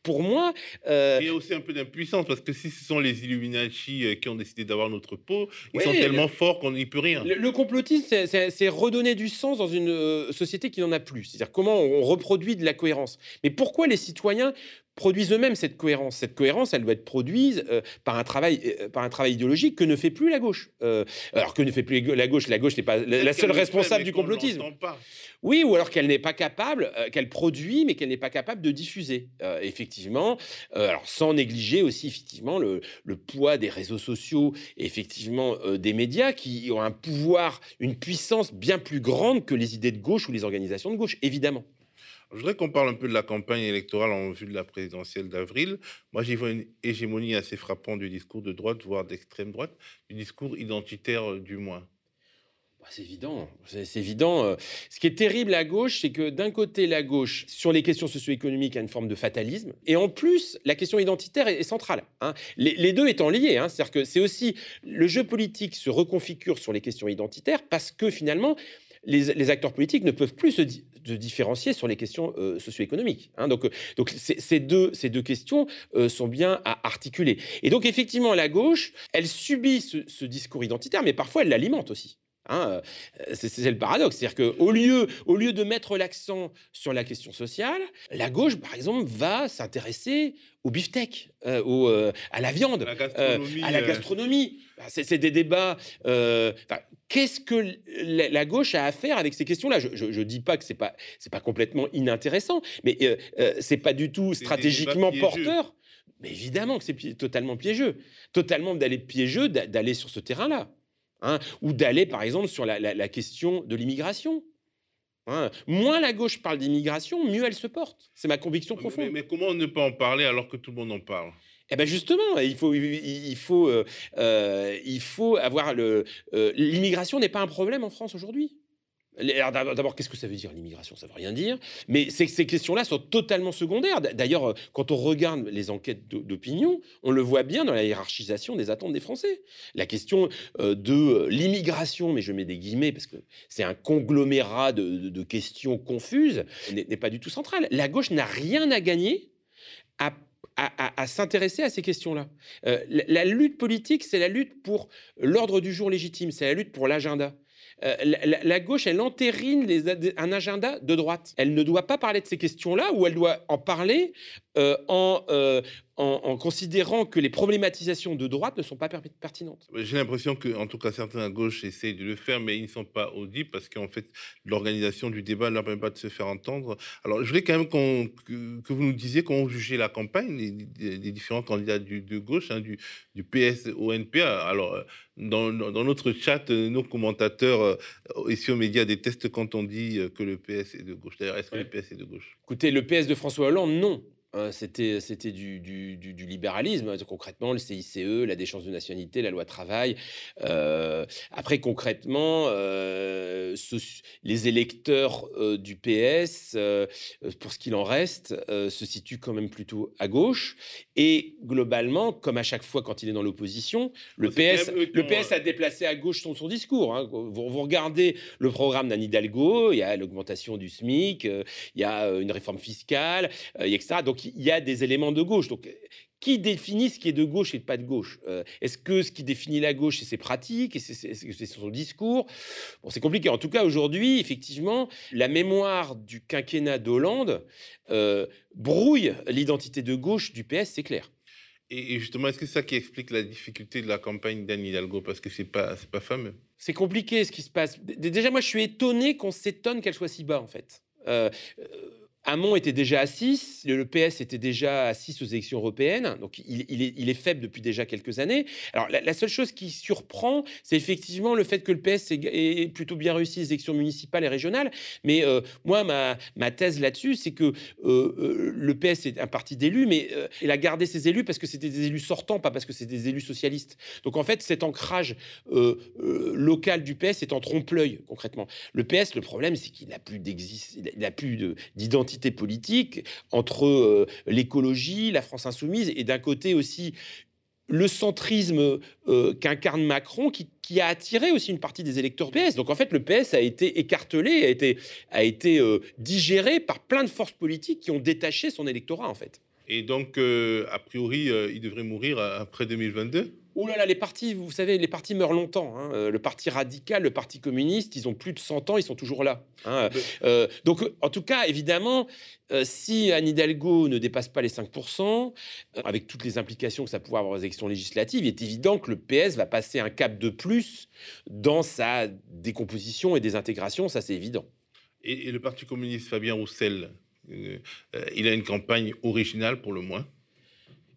pour moi. Euh, il y a aussi un peu d'impuissance, parce que si ce sont les Illuminati euh, qui ont décidé d'avoir notre peau, ils sont tellement forts qu'on n'y peut rien. Le, complotisme, c'est redonner du sens dans une euh, société qui n'en a plus. C'est-à-dire comment on reproduit de la cohérence. Mais pourquoi les citoyens produisent eux-mêmes cette cohérence. Cette cohérence, elle doit être produite par, un travail, par un travail idéologique que ne fait plus la gauche. alors que ne fait plus la gauche, la gauche n'est pas la, seule responsable du complotisme. Oui, ou alors qu'elle n'est pas capable, euh, qu'elle produit, mais qu'elle n'est pas capable de diffuser. Euh, effectivement, euh, alors sans négliger aussi effectivement le, poids des réseaux sociaux et effectivement des médias qui ont un pouvoir, une puissance bien plus grande que les idées de gauche ou les organisations de gauche, évidemment. Je voudrais qu'on parle un peu de la campagne électorale en vue de la présidentielle d'avril. Moi, j'y vois une hégémonie assez frappante du discours de droite, voire d'extrême droite, du discours identitaire du moins. Bah, c'est évident, c'est évident. Euh. Ce qui est terrible à gauche, c'est que d'un côté, la gauche, sur les questions socio-économiques, a une forme de fatalisme, et en plus, la question identitaire est, centrale. Hein. Les, deux étant liés, hein. c'est-à-dire que c'est aussi le jeu politique se reconfigure sur les questions identitaires parce que finalement, les, acteurs politiques ne peuvent plus se, différencier sur les questions euh, socio-économiques. Hein. Donc, euh, donc ces, deux, ces deux questions sont bien à articuler. Et donc, effectivement, la gauche, elle subit ce discours identitaire, mais parfois elle l'alimente aussi. Hein, euh, c'est le paradoxe. C'est-à-dire qu'au lieu, au lieu de mettre l'accent sur la question sociale, la gauche, par exemple, va s'intéresser au beefsteak, euh, euh, à la viande, à la gastronomie. Bah, c'est des débats. Qu'est-ce que la, gauche a à faire avec ces questions-là? Je ne dis pas que c'est pas c'est pas complètement inintéressant, mais c'est pas du tout stratégiquement porteur. Mais évidemment que c'est totalement piégeux, totalement d'aller piégeux d'aller sur ce terrain-là. Hein, ou d'aller, par exemple, sur la, question de l'immigration. Hein. Moins la gauche parle d'immigration, mieux elle se porte. C'est ma conviction profonde. Mais, comment ne pas en parler alors que tout le monde en parle? Eh ben justement, il faut, il faut, euh, euh, il faut avoir le. Euh, l'immigration n'est pas un problème en France aujourd'hui. D'abord, qu'est-ce que ça veut dire l'immigration? Ça veut rien dire. Mais ces, questions-là sont totalement secondaires. D'ailleurs, quand on regarde les enquêtes d'opinion, on le voit bien dans la hiérarchisation des attentes des Français. La question euh, de l'immigration, mais je mets des guillemets parce que c'est un conglomérat de, questions confuses, n'est pas du tout centrale. La gauche n'a rien à gagner à s'intéresser à ces questions-là. Euh, la, lutte politique, c'est la lutte pour l'ordre du jour légitime, c'est la lutte pour l'agenda. Euh, la, gauche, elle entérine un agenda de droite. Elle ne doit pas parler de ces questions-là, ou elle doit en parler euh, en, euh, en, considérant que les problématisations de droite ne sont pas pertinentes. J'ai l'impression que, en tout cas, certains à gauche essayent de le faire, mais ils ne sont pas audibles parce qu'en fait, l'organisation du débat ne leur permet pas de se faire entendre. Alors, je voulais quand même que, vous nous disiez comment juger la campagne des, différents candidats du, de gauche, hein, du, du, PS au NPA. Alors, dans, dans, notre chat, nos commentateurs euh, ici aux médias détestent quand on dit que le PS est de gauche. D'ailleurs, est-ce que le PS est de gauche? Écoutez, le PS de François Hollande, non. Hein, c'était c'était du, du, du, libéralisme, concrètement, le CICE, la déchéance de nationalité, la loi travail. Euh, après, concrètement, euh, les électeurs euh, du PS, pour ce qu'il en reste, se situent quand même plutôt à gauche. Et globalement, comme à chaque fois quand il est dans l'opposition, le, PS, le PS a déplacé à gauche son, son discours. Hein. Vous, vous, regardez le programme d'Anne Hidalgo, il y a l'augmentation du SMIC, il y a une réforme fiscale, etc. Donc, il y a des éléments de gauche. Donc, qui définit ce qui est de gauche et pas de gauche euh, Est-ce que ce qui définit la gauche, c'est ses pratiques, et c'est son discours? Bon, c'est compliqué. En tout cas, aujourd'hui, effectivement, la mémoire du quinquennat d'Hollande euh, brouille l'identité de gauche du PS, c'est clair. Et justement, est-ce que c'est ça qui explique la difficulté de la campagne d'Anne Hidalgo? Parce que c'est pas, pas fameux. C'est compliqué ce qui se passe. Déjà, moi, je suis étonné qu'on s'étonne qu'elle soit si bas, en fait. Euh, Hamon était déjà à 6, le PS était déjà à 6 aux élections européennes, donc il, est, faible depuis déjà quelques années. Alors la, seule chose qui surprend, c'est effectivement le fait que le PS ait, plutôt bien réussi les élections municipales et régionales. Mais euh, moi, ma, thèse là-dessus, c'est que euh, euh, le PS est un parti d'élus, mais il a gardé ses élus parce que c'était des élus sortants, pas parce que c'était des élus socialistes. Donc en fait, cet ancrage local du PS est en trompe-l'œil concrètement. Le PS, le problème, c'est qu'il n'a plus d'identité politique entre euh, l'écologie, la France insoumise, et d'un côté aussi le centrisme euh, qu'incarne Macron, qui, a attiré aussi une partie des électeurs PS. Donc en fait, le PS a été écartelé, a été, a été euh, digéré par plein de forces politiques qui ont détaché son électorat, en fait. Et donc, a priori, il devrait mourir après 2022 Oh là là, les partis, vous savez, les partis meurent longtemps. Hein. Euh, le parti radical, le parti communiste, ils ont plus de 100 ans, ils sont toujours là. Hein. Euh, donc, en tout cas, évidemment, euh, si Anne Hidalgo ne dépasse pas les 5%, avec toutes les implications que ça pourrait avoir aux élections législatives, il est évident que le PS va passer un cap de plus dans sa décomposition et désintégration, ça c'est évident. Et, et, le Parti communiste, Fabien Roussel, il a une campagne originale pour le moins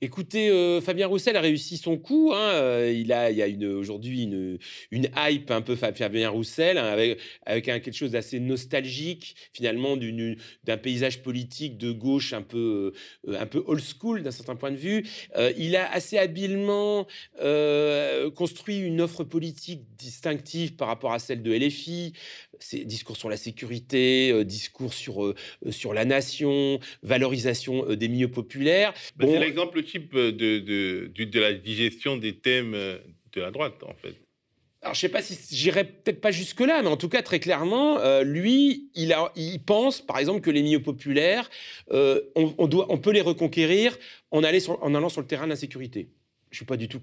Écoutez, euh, Fabien Roussel a réussi son coup. Hein, euh, il, a, il y a une, aujourd'hui une, une hype un peu Fabien Roussel, hein, avec, avec quelque chose d'assez nostalgique, finalement, d'un paysage politique de gauche un peu, euh, un peu old school d'un certain point de vue. il a assez habilement construit une offre politique distinctive par rapport à celle de LFI. discours sur la sécurité, discours sur, sur la nation, valorisation des milieux populaires. Bah, c'est l'exemple de, la digestion des thèmes euh, de la droite, en fait. Alors, je sais pas si j'irai peut-être pas jusque-là, mais en tout cas, très clairement, euh, lui, il, a, il pense, par exemple, que les milieux populaires, euh, on, doit, on peut les reconquérir en, allant sur le terrain de l'insécurité. Je suis pas du tout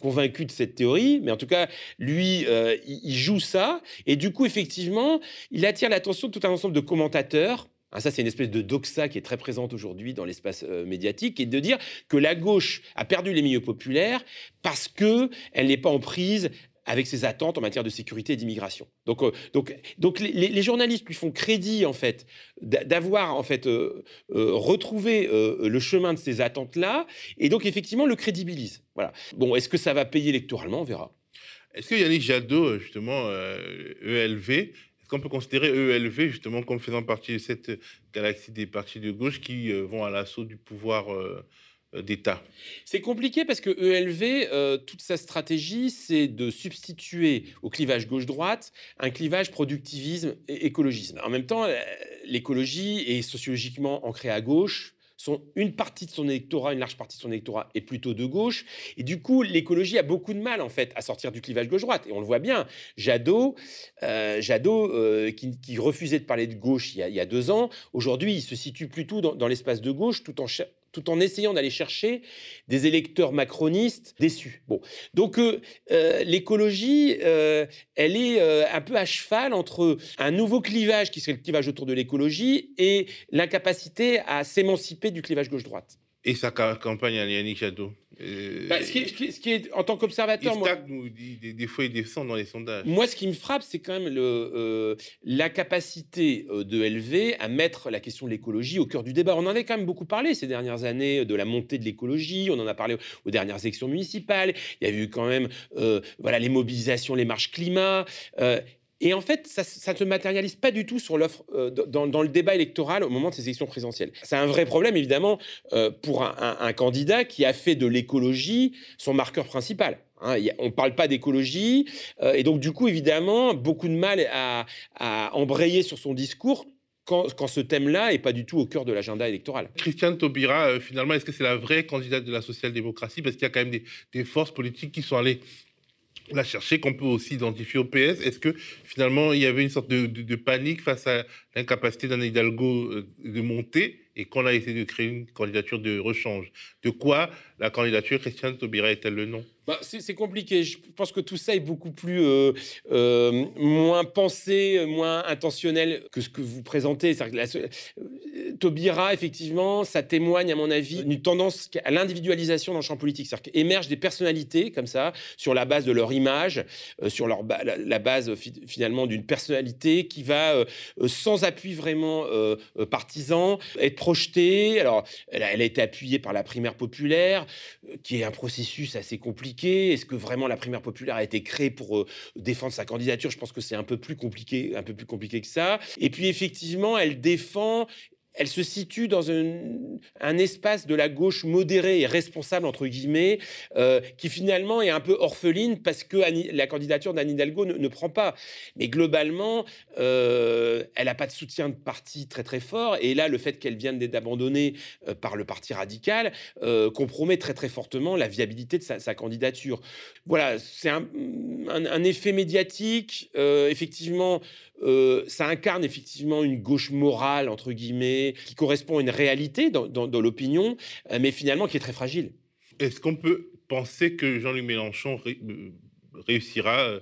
convaincu de cette théorie, mais en tout cas, lui, il, joue ça, et du coup, effectivement, il attire l'attention de tout un ensemble de commentateurs ah, ça, c'est une espèce de doxa qui est très présente aujourd'hui dans l'espace euh, médiatique, et de dire que la gauche a perdu les milieux populaires parce que elle n'est pas en prise avec ses attentes en matière de sécurité et d'immigration. Donc, euh, donc, donc les, journalistes lui font crédit en fait d'avoir en fait euh, retrouvé le chemin de ces attentes-là, et donc effectivement le crédibilise. Voilà. Bon, est-ce que ça va payer électoralement? On verra. Est-ce que Yannick Jadot, justement, ELV, qu'on peut considérer ELV justement comme faisant partie de cette galaxie des partis de gauche qui euh, vont à l'assaut du pouvoir euh, euh, d'État? C'est compliqué parce que ELV, toute sa stratégie, c'est de substituer au clivage gauche-droite un clivage productivisme et écologisme. En même temps, l'écologie est sociologiquement ancrée à gauche, une partie de son électorat, une large partie de son électorat est plutôt de gauche. Et du coup, l'écologie a beaucoup de mal, en fait, à sortir du clivage gauche-droite. Et on le voit bien. Jadot, euh, Jadot euh, qui, refusait de parler de gauche il y a, deux ans, aujourd'hui, il se situe plutôt dans, l'espace de gauche, tout en, tout en essayant d'aller chercher des électeurs macronistes déçus. Bon, donc euh, euh, l'écologie, euh, elle est un peu à cheval entre un nouveau clivage qui serait le clivage autour de l'écologie et l'incapacité à s'émanciper du clivage gauche-droite. Et sa campagne à Yannick Jadot? Euh, bah, ce, qui est, en tant qu'observateur, moi, des, des, fois il descend dans les sondages. Moi, ce qui me frappe, c'est quand même le, euh, la capacité euh, de LV à mettre la question de l'écologie au cœur du débat. On en avait quand même beaucoup parlé ces dernières années de la montée de l'écologie. On en a parlé aux dernières élections municipales. Il y a eu quand même, voilà, les mobilisations, les marches climat. Et en fait, ça, ne se matérialise pas du tout sur l'offre euh, dans, le débat électoral au moment de ces élections présidentielles. C'est un vrai problème, évidemment, euh, pour un, candidat qui a fait de l'écologie son marqueur principal. Hein. on ne parle pas d'écologie, euh, et donc du coup, évidemment, beaucoup de mal à, embrayer sur son discours quand, ce thème-là n'est pas du tout au cœur de l'agenda électoral. Christiane Taubira, finalement, est-ce que c'est la vraie candidate de la social-démocratie? Parce qu'il y a quand même des, des, forces politiques qui sont allées la chercher, qu'on peut aussi identifier au PS. Est-ce que finalement il y avait une sorte de, panique face à l'incapacité d'un Hidalgo euh, de monter et qu'on a essayé de créer une candidature de rechange? De quoi la candidature Christiane Taubira est-elle le nom? Bah, c'est compliqué. Je pense que tout ça est beaucoup plus euh, euh, moins pensé, moins intentionnel que ce que vous présentez. Que Taubira, effectivement, ça témoigne, à mon avis, d'une tendance à l'individualisation dans le champ politique. C'est-à-dire qu'émergent des personnalités comme ça, sur la base de leur image, sur leur la, base finalement d'une personnalité qui va, sans appui vraiment partisan, être projetée. Alors, elle a, elle a été appuyée par la primaire populaire, qui est un processus assez compliqué est-ce que vraiment la primaire populaire a été créée pour euh, défendre sa candidature? Je pense que c'est un peu plus compliqué, un peu plus compliqué que ça. Et puis effectivement, elle défend elle se situe dans un, espace de la gauche modérée et responsable, entre guillemets, euh, qui finalement est un peu orpheline parce que la candidature d'Anne Hidalgo ne, prend pas. Mais globalement, euh, elle n'a pas de soutien de parti très très fort. Et là, le fait qu'elle vienne d'être abandonnée euh, par le parti radical compromet très très fortement la viabilité de sa, candidature. Voilà, c'est un, un, effet médiatique. effectivement, euh, ça incarne effectivement une gauche morale, entre guillemets, qui correspond à une réalité dans, l'opinion, euh, mais finalement qui est très fragile. Est-ce qu'on peut penser que Jean-Luc Mélenchon euh, réussira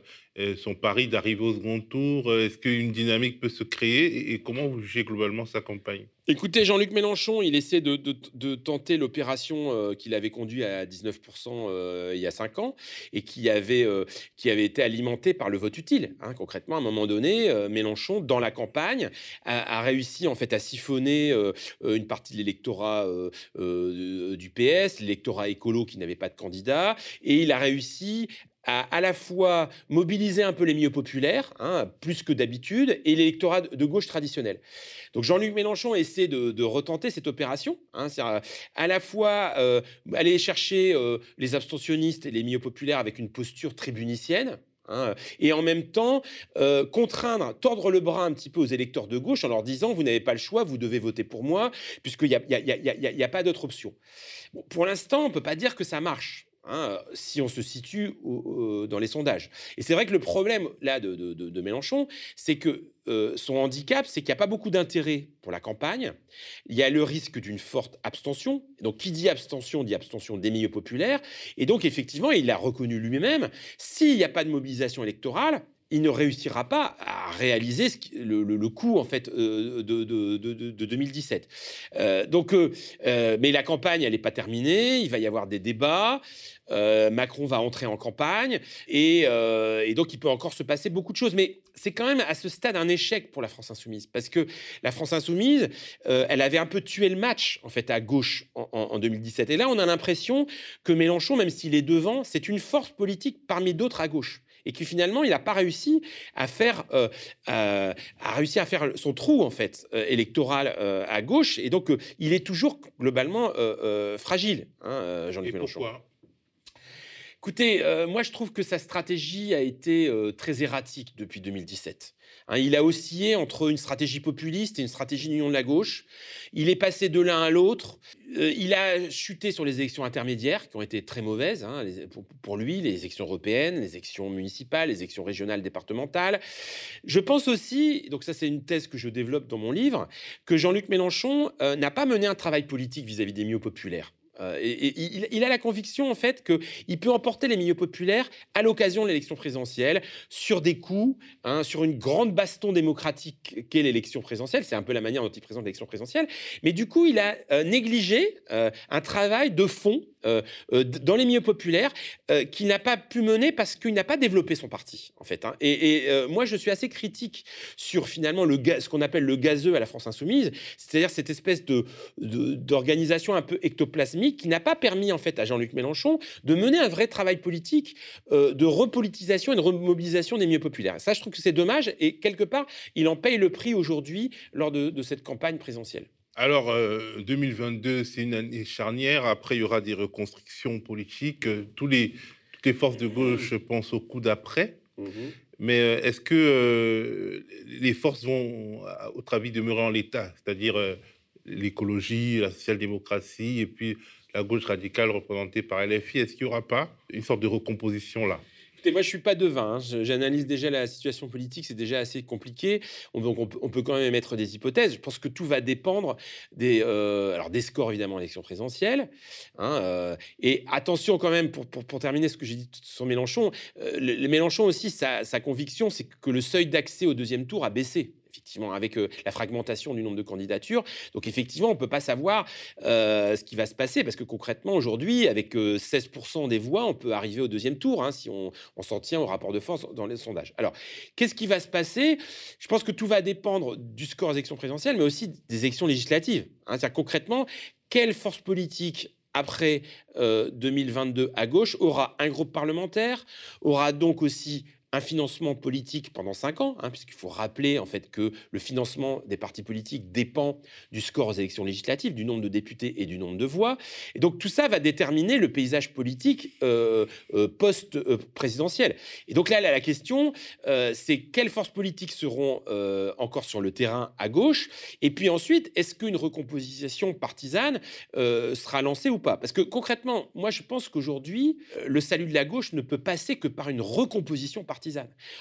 son pari d'arriver au second tour Est-ce qu'une dynamique peut se créer et comment vous jugez globalement sa campagne? Écoutez, Jean-Luc Mélenchon, il essaie de, tenter l'opération euh, qu'il avait conduite à 19% euh, il y a 5 ans et qui avait, euh, été alimentée par le vote utile. Hein. Concrètement, à un moment donné, Mélenchon, dans la campagne, a, réussi en fait à siphonner une partie de l'électorat du PS, l'électorat écolo qui n'avait pas de candidat, et il a réussi à à la fois mobiliser un peu les milieux populaires, hein, plus que d'habitude, et l'électorat de gauche traditionnel. Donc Jean-Luc Mélenchon essaie de, retenter cette opération, hein, c'est à, la fois euh, aller chercher euh, les abstentionnistes et les milieux populaires avec une posture tribunicienne, hein, et en même temps euh, contraindre, tordre le bras un petit peu aux électeurs de gauche en leur disant vous n'avez pas le choix, vous devez voter pour moi, puisqu'il n'y a, a, pas d'autre option. pour l'instant, on ne peut pas dire que ça marche. Hein, si on se situe dans les sondages. Et c'est vrai que le problème là de, Mélenchon, c'est que euh, son handicap, c'est qu'il n'y a pas beaucoup d'intérêt pour la campagne. Il y a le risque d'une forte abstention. Donc, qui dit abstention dit abstention des milieux populaires. Et donc, effectivement, il l'a reconnu lui-même. S'il n'y a pas de mobilisation électorale, il ne réussira pas à réaliser le, le, coût en fait euh, de, de, de, 2017. Euh, donc, euh, mais la campagne, elle n'est pas terminée. Il va y avoir des débats. Macron va entrer en campagne et, donc il peut encore se passer beaucoup de choses. Mais c'est quand même à ce stade un échec pour la France insoumise parce que la France insoumise, elle avait un peu tué le match en fait à gauche en, en 2017. Et là, on a l'impression que Mélenchon, même s'il est devant, c'est une force politique parmi d'autres à gauche et qui finalement il n'a pas réussi à faire euh, euh, à réussi à faire son trou en fait euh, électoral à gauche et donc il est toujours globalement fragile hein, Jean-Luc Mélenchon. Pourquoi? Écoutez, moi je trouve que sa stratégie a été très erratique depuis 2017. Hein, il a oscillé entre une stratégie populiste et une stratégie d'union de la gauche. Il est passé de l'un à l'autre. Euh, il a chuté sur les élections intermédiaires, qui ont été très mauvaises hein, pour, lui, les élections européennes, les élections municipales, les élections régionales, départementales. Je pense aussi, donc ça c'est une thèse que je développe dans mon livre, que Jean-Luc Mélenchon euh, n'a pas mené un travail politique vis-à-vis des milieux populaires. Euh, il, a la conviction en fait qu'il peut emporter les milieux populaires à l'occasion de l'élection présidentielle sur des coups, hein, sur une grande baston démocratique qu'est l'élection présidentielle. C'est un peu la manière dont il présente l'élection présidentielle. Mais du coup, il a euh, négligé euh, un travail de fond euh, euh, dans les milieux populaires euh, qu'il n'a pas pu mener parce qu'il n'a pas développé son parti, en fait. Hein. Et, moi, je suis assez critique sur finalement le ce qu'on appelle le gazeux à la France insoumise, c'est-à-dire cette espèce d'organisation un peu ectoplasmique qui n'a pas permis, en fait, à Jean-Luc Mélenchon de mener un vrai travail politique de repolitisation et de remobilisation des milieux populaires. Ça, je trouve que c'est dommage et quelque part, il en paye le prix aujourd'hui lors de cette campagne présidentielle. Alors, 2022, euh, c'est une année charnière. Après, il y aura des reconstructions politiques. Euh, tous les, toutes les forces de gauche pensent au coup d'après. Mmh Mais euh, est-ce que les forces vont, au votre avis, demeurer en l'état? C'est-à-dire l'écologie, la social-démocratie et puis la gauche radicale représentée par LFI. Est-ce qu'il n'y aura pas une sorte de recomposition là? Moi, je suis pas devin. Hein. J'analyse déjà la situation politique, c'est déjà assez compliqué. donc, on peut, quand même émettre des hypothèses. Je pense que tout va dépendre des, euh, alors des scores, évidemment, à l'élection présidentielle. Hein, euh, et attention, quand même, pour, pour, terminer ce que j'ai dit sur Mélenchon, euh, le, Mélenchon aussi, sa conviction, c'est que le seuil d'accès au deuxième tour a baissé effectivement, avec euh, la fragmentation du nombre de candidatures. Donc, effectivement, on ne peut pas savoir euh, ce qui va se passer, parce que concrètement, aujourd'hui, avec 16% euh, des voix, on peut arriver au deuxième tour, hein, si on, s'en tient au rapport de force dans les sondages. Alors, qu'est-ce qui va se passer? Je pense que tout va dépendre du score des élections présidentielles, mais aussi des élections législatives. Hein. C'est-à-dire, concrètement, quelle force politique après 2022 à gauche aura un groupe parlementaire, aura donc aussi un financement politique pendant cinq ans, hein, puisqu'il faut rappeler en fait que le financement des partis politiques dépend du score aux élections législatives, du nombre de députés et du nombre de voix. Et donc tout ça va déterminer le paysage politique euh, euh, post-présidentiel. Et donc là, la question, euh, c'est quelles forces politiques seront encore sur le terrain à gauche? Et puis ensuite, est-ce qu'une recomposition partisane sera lancée ou pas? Parce que concrètement, moi je pense qu'aujourd'hui, le salut de la gauche ne peut passer que par une recomposition partisane.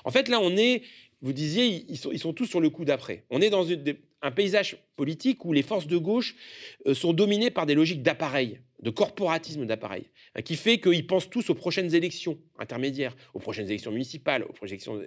En fait, là, on est, vous disiez, ils sont, tous sur le coup d'après. On est dans un paysage politique où les forces de gauche euh, sont dominées par des logiques d'appareil de corporatisme d'appareil, hein, qui fait qu'ils pensent tous aux prochaines élections intermédiaires, aux prochaines élections municipales, aux prochaines élections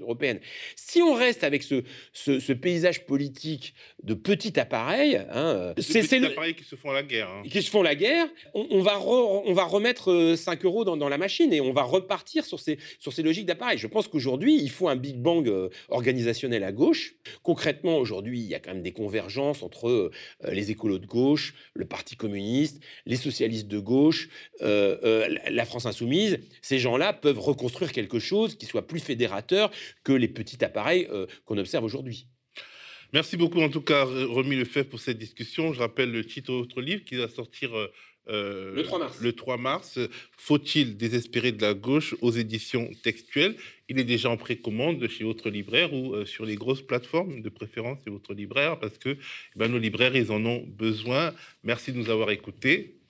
européennes. Si on reste avec ce, ce, paysage politique de petit appareil, hein, c'est ces appareils qui se font la guerre, hein. qui se font la guerre, on, va, on va remettre 5 euh, euros dans, dans, la machine et on va repartir sur ces, sur ces logiques d'appareil. Je pense qu'aujourd'hui, il faut un big bang euh, organisationnel à gauche. Concrètement, aujourd'hui, il y a quand même des convergences entre euh, les écolos de gauche, le Parti communiste, les socialistes de gauche, euh, euh, la France insoumise, ces gens-là peuvent reconstruire quelque chose qui soit plus fédérateur que les petits appareils euh, qu'on observe aujourd'hui. Merci beaucoup en tout cas, Remis Lefebvre, pour cette discussion. Je rappelle le titre de votre livre qui va sortir le 3 mars. Le 3 mars. Faut-il désespérer de la gauche aux éditions textuelles? Il est déjà en précommande chez votre libraire ou sur les grosses plateformes de préférence chez votre libraire parce que eh ben, nos libraires, ils en ont besoin. Merci de nous avoir écoutés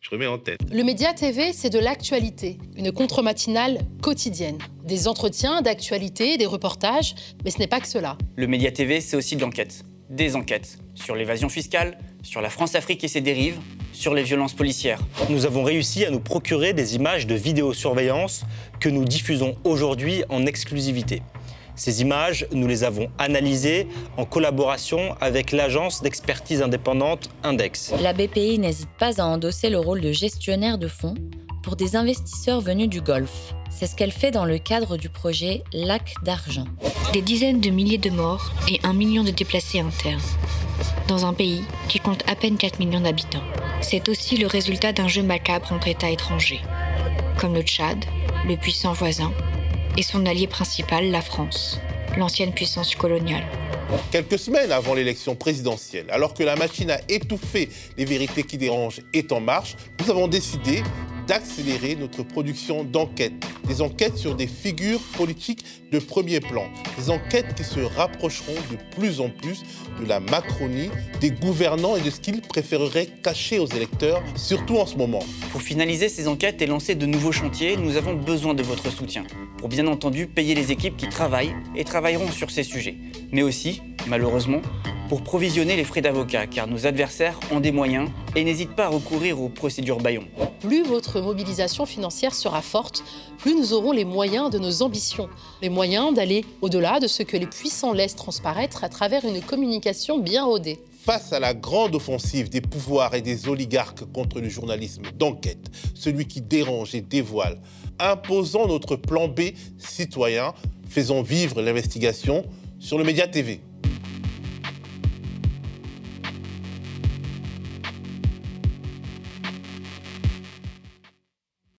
je remets en tête. Le Média TV, c'est de l'actualité, une contre-matinale quotidienne. Des entretiens d'actualité, des reportages, mais ce n'est pas que cela. Le Média TV, c'est aussi de l'enquête. Des enquêtes sur l'évasion fiscale, sur la France-Afrique et ses dérives, sur les violences policières. Nous avons réussi à nous procurer des images de vidéosurveillance que nous diffusons aujourd'hui en exclusivité. Ces images, nous les avons analysées en collaboration avec l'agence d'expertise indépendante Index. La BPI n'hésite pas à endosser le rôle de gestionnaire de fonds pour des investisseurs venus du Golfe. C'est ce qu'elle fait dans le cadre du projet Lac d'argent. Des dizaines de milliers de morts et un million de déplacés internes. Dans un pays qui compte à peine 4 millions d'habitants. C'est aussi le résultat d'un jeu macabre entre États étrangers, comme le Tchad, le puissant voisin, et son allié principal, la France, l'ancienne puissance coloniale. Quelques semaines avant l'élection présidentielle, alors que la machine à étouffer les vérités qui dérangent est en marche, nous avons décidé d'accélérer notre production d'enquêtes. Des enquêtes sur des figures politiques de premier plan. Des enquêtes qui se rapprocheront de plus en plus de la Macronie, des gouvernants et de ce qu'ils préféreraient cacher aux électeurs, surtout en ce moment. Pour finaliser ces enquêtes et lancer de nouveaux chantiers, nous avons besoin de votre soutien. Pour bien entendu payer les équipes qui travaillent et travailleront sur ces sujets. Mais aussi, malheureusement, pour provisionner les frais d'avocat, car nos adversaires ont des moyens et n'hésitent pas à recourir aux procédures Bayon. Plus votre mobilisation financière sera forte, plus nous aurons les moyens de nos ambitions, les moyens d'aller au-delà de ce que les puissants laissent transparaître à travers une communication bien rodée. Face à la grande offensive des pouvoirs et des oligarques contre le journalisme d'enquête, celui qui dérange et dévoile, imposons notre plan B citoyen, faisons vivre l'investigation sur le Média TV.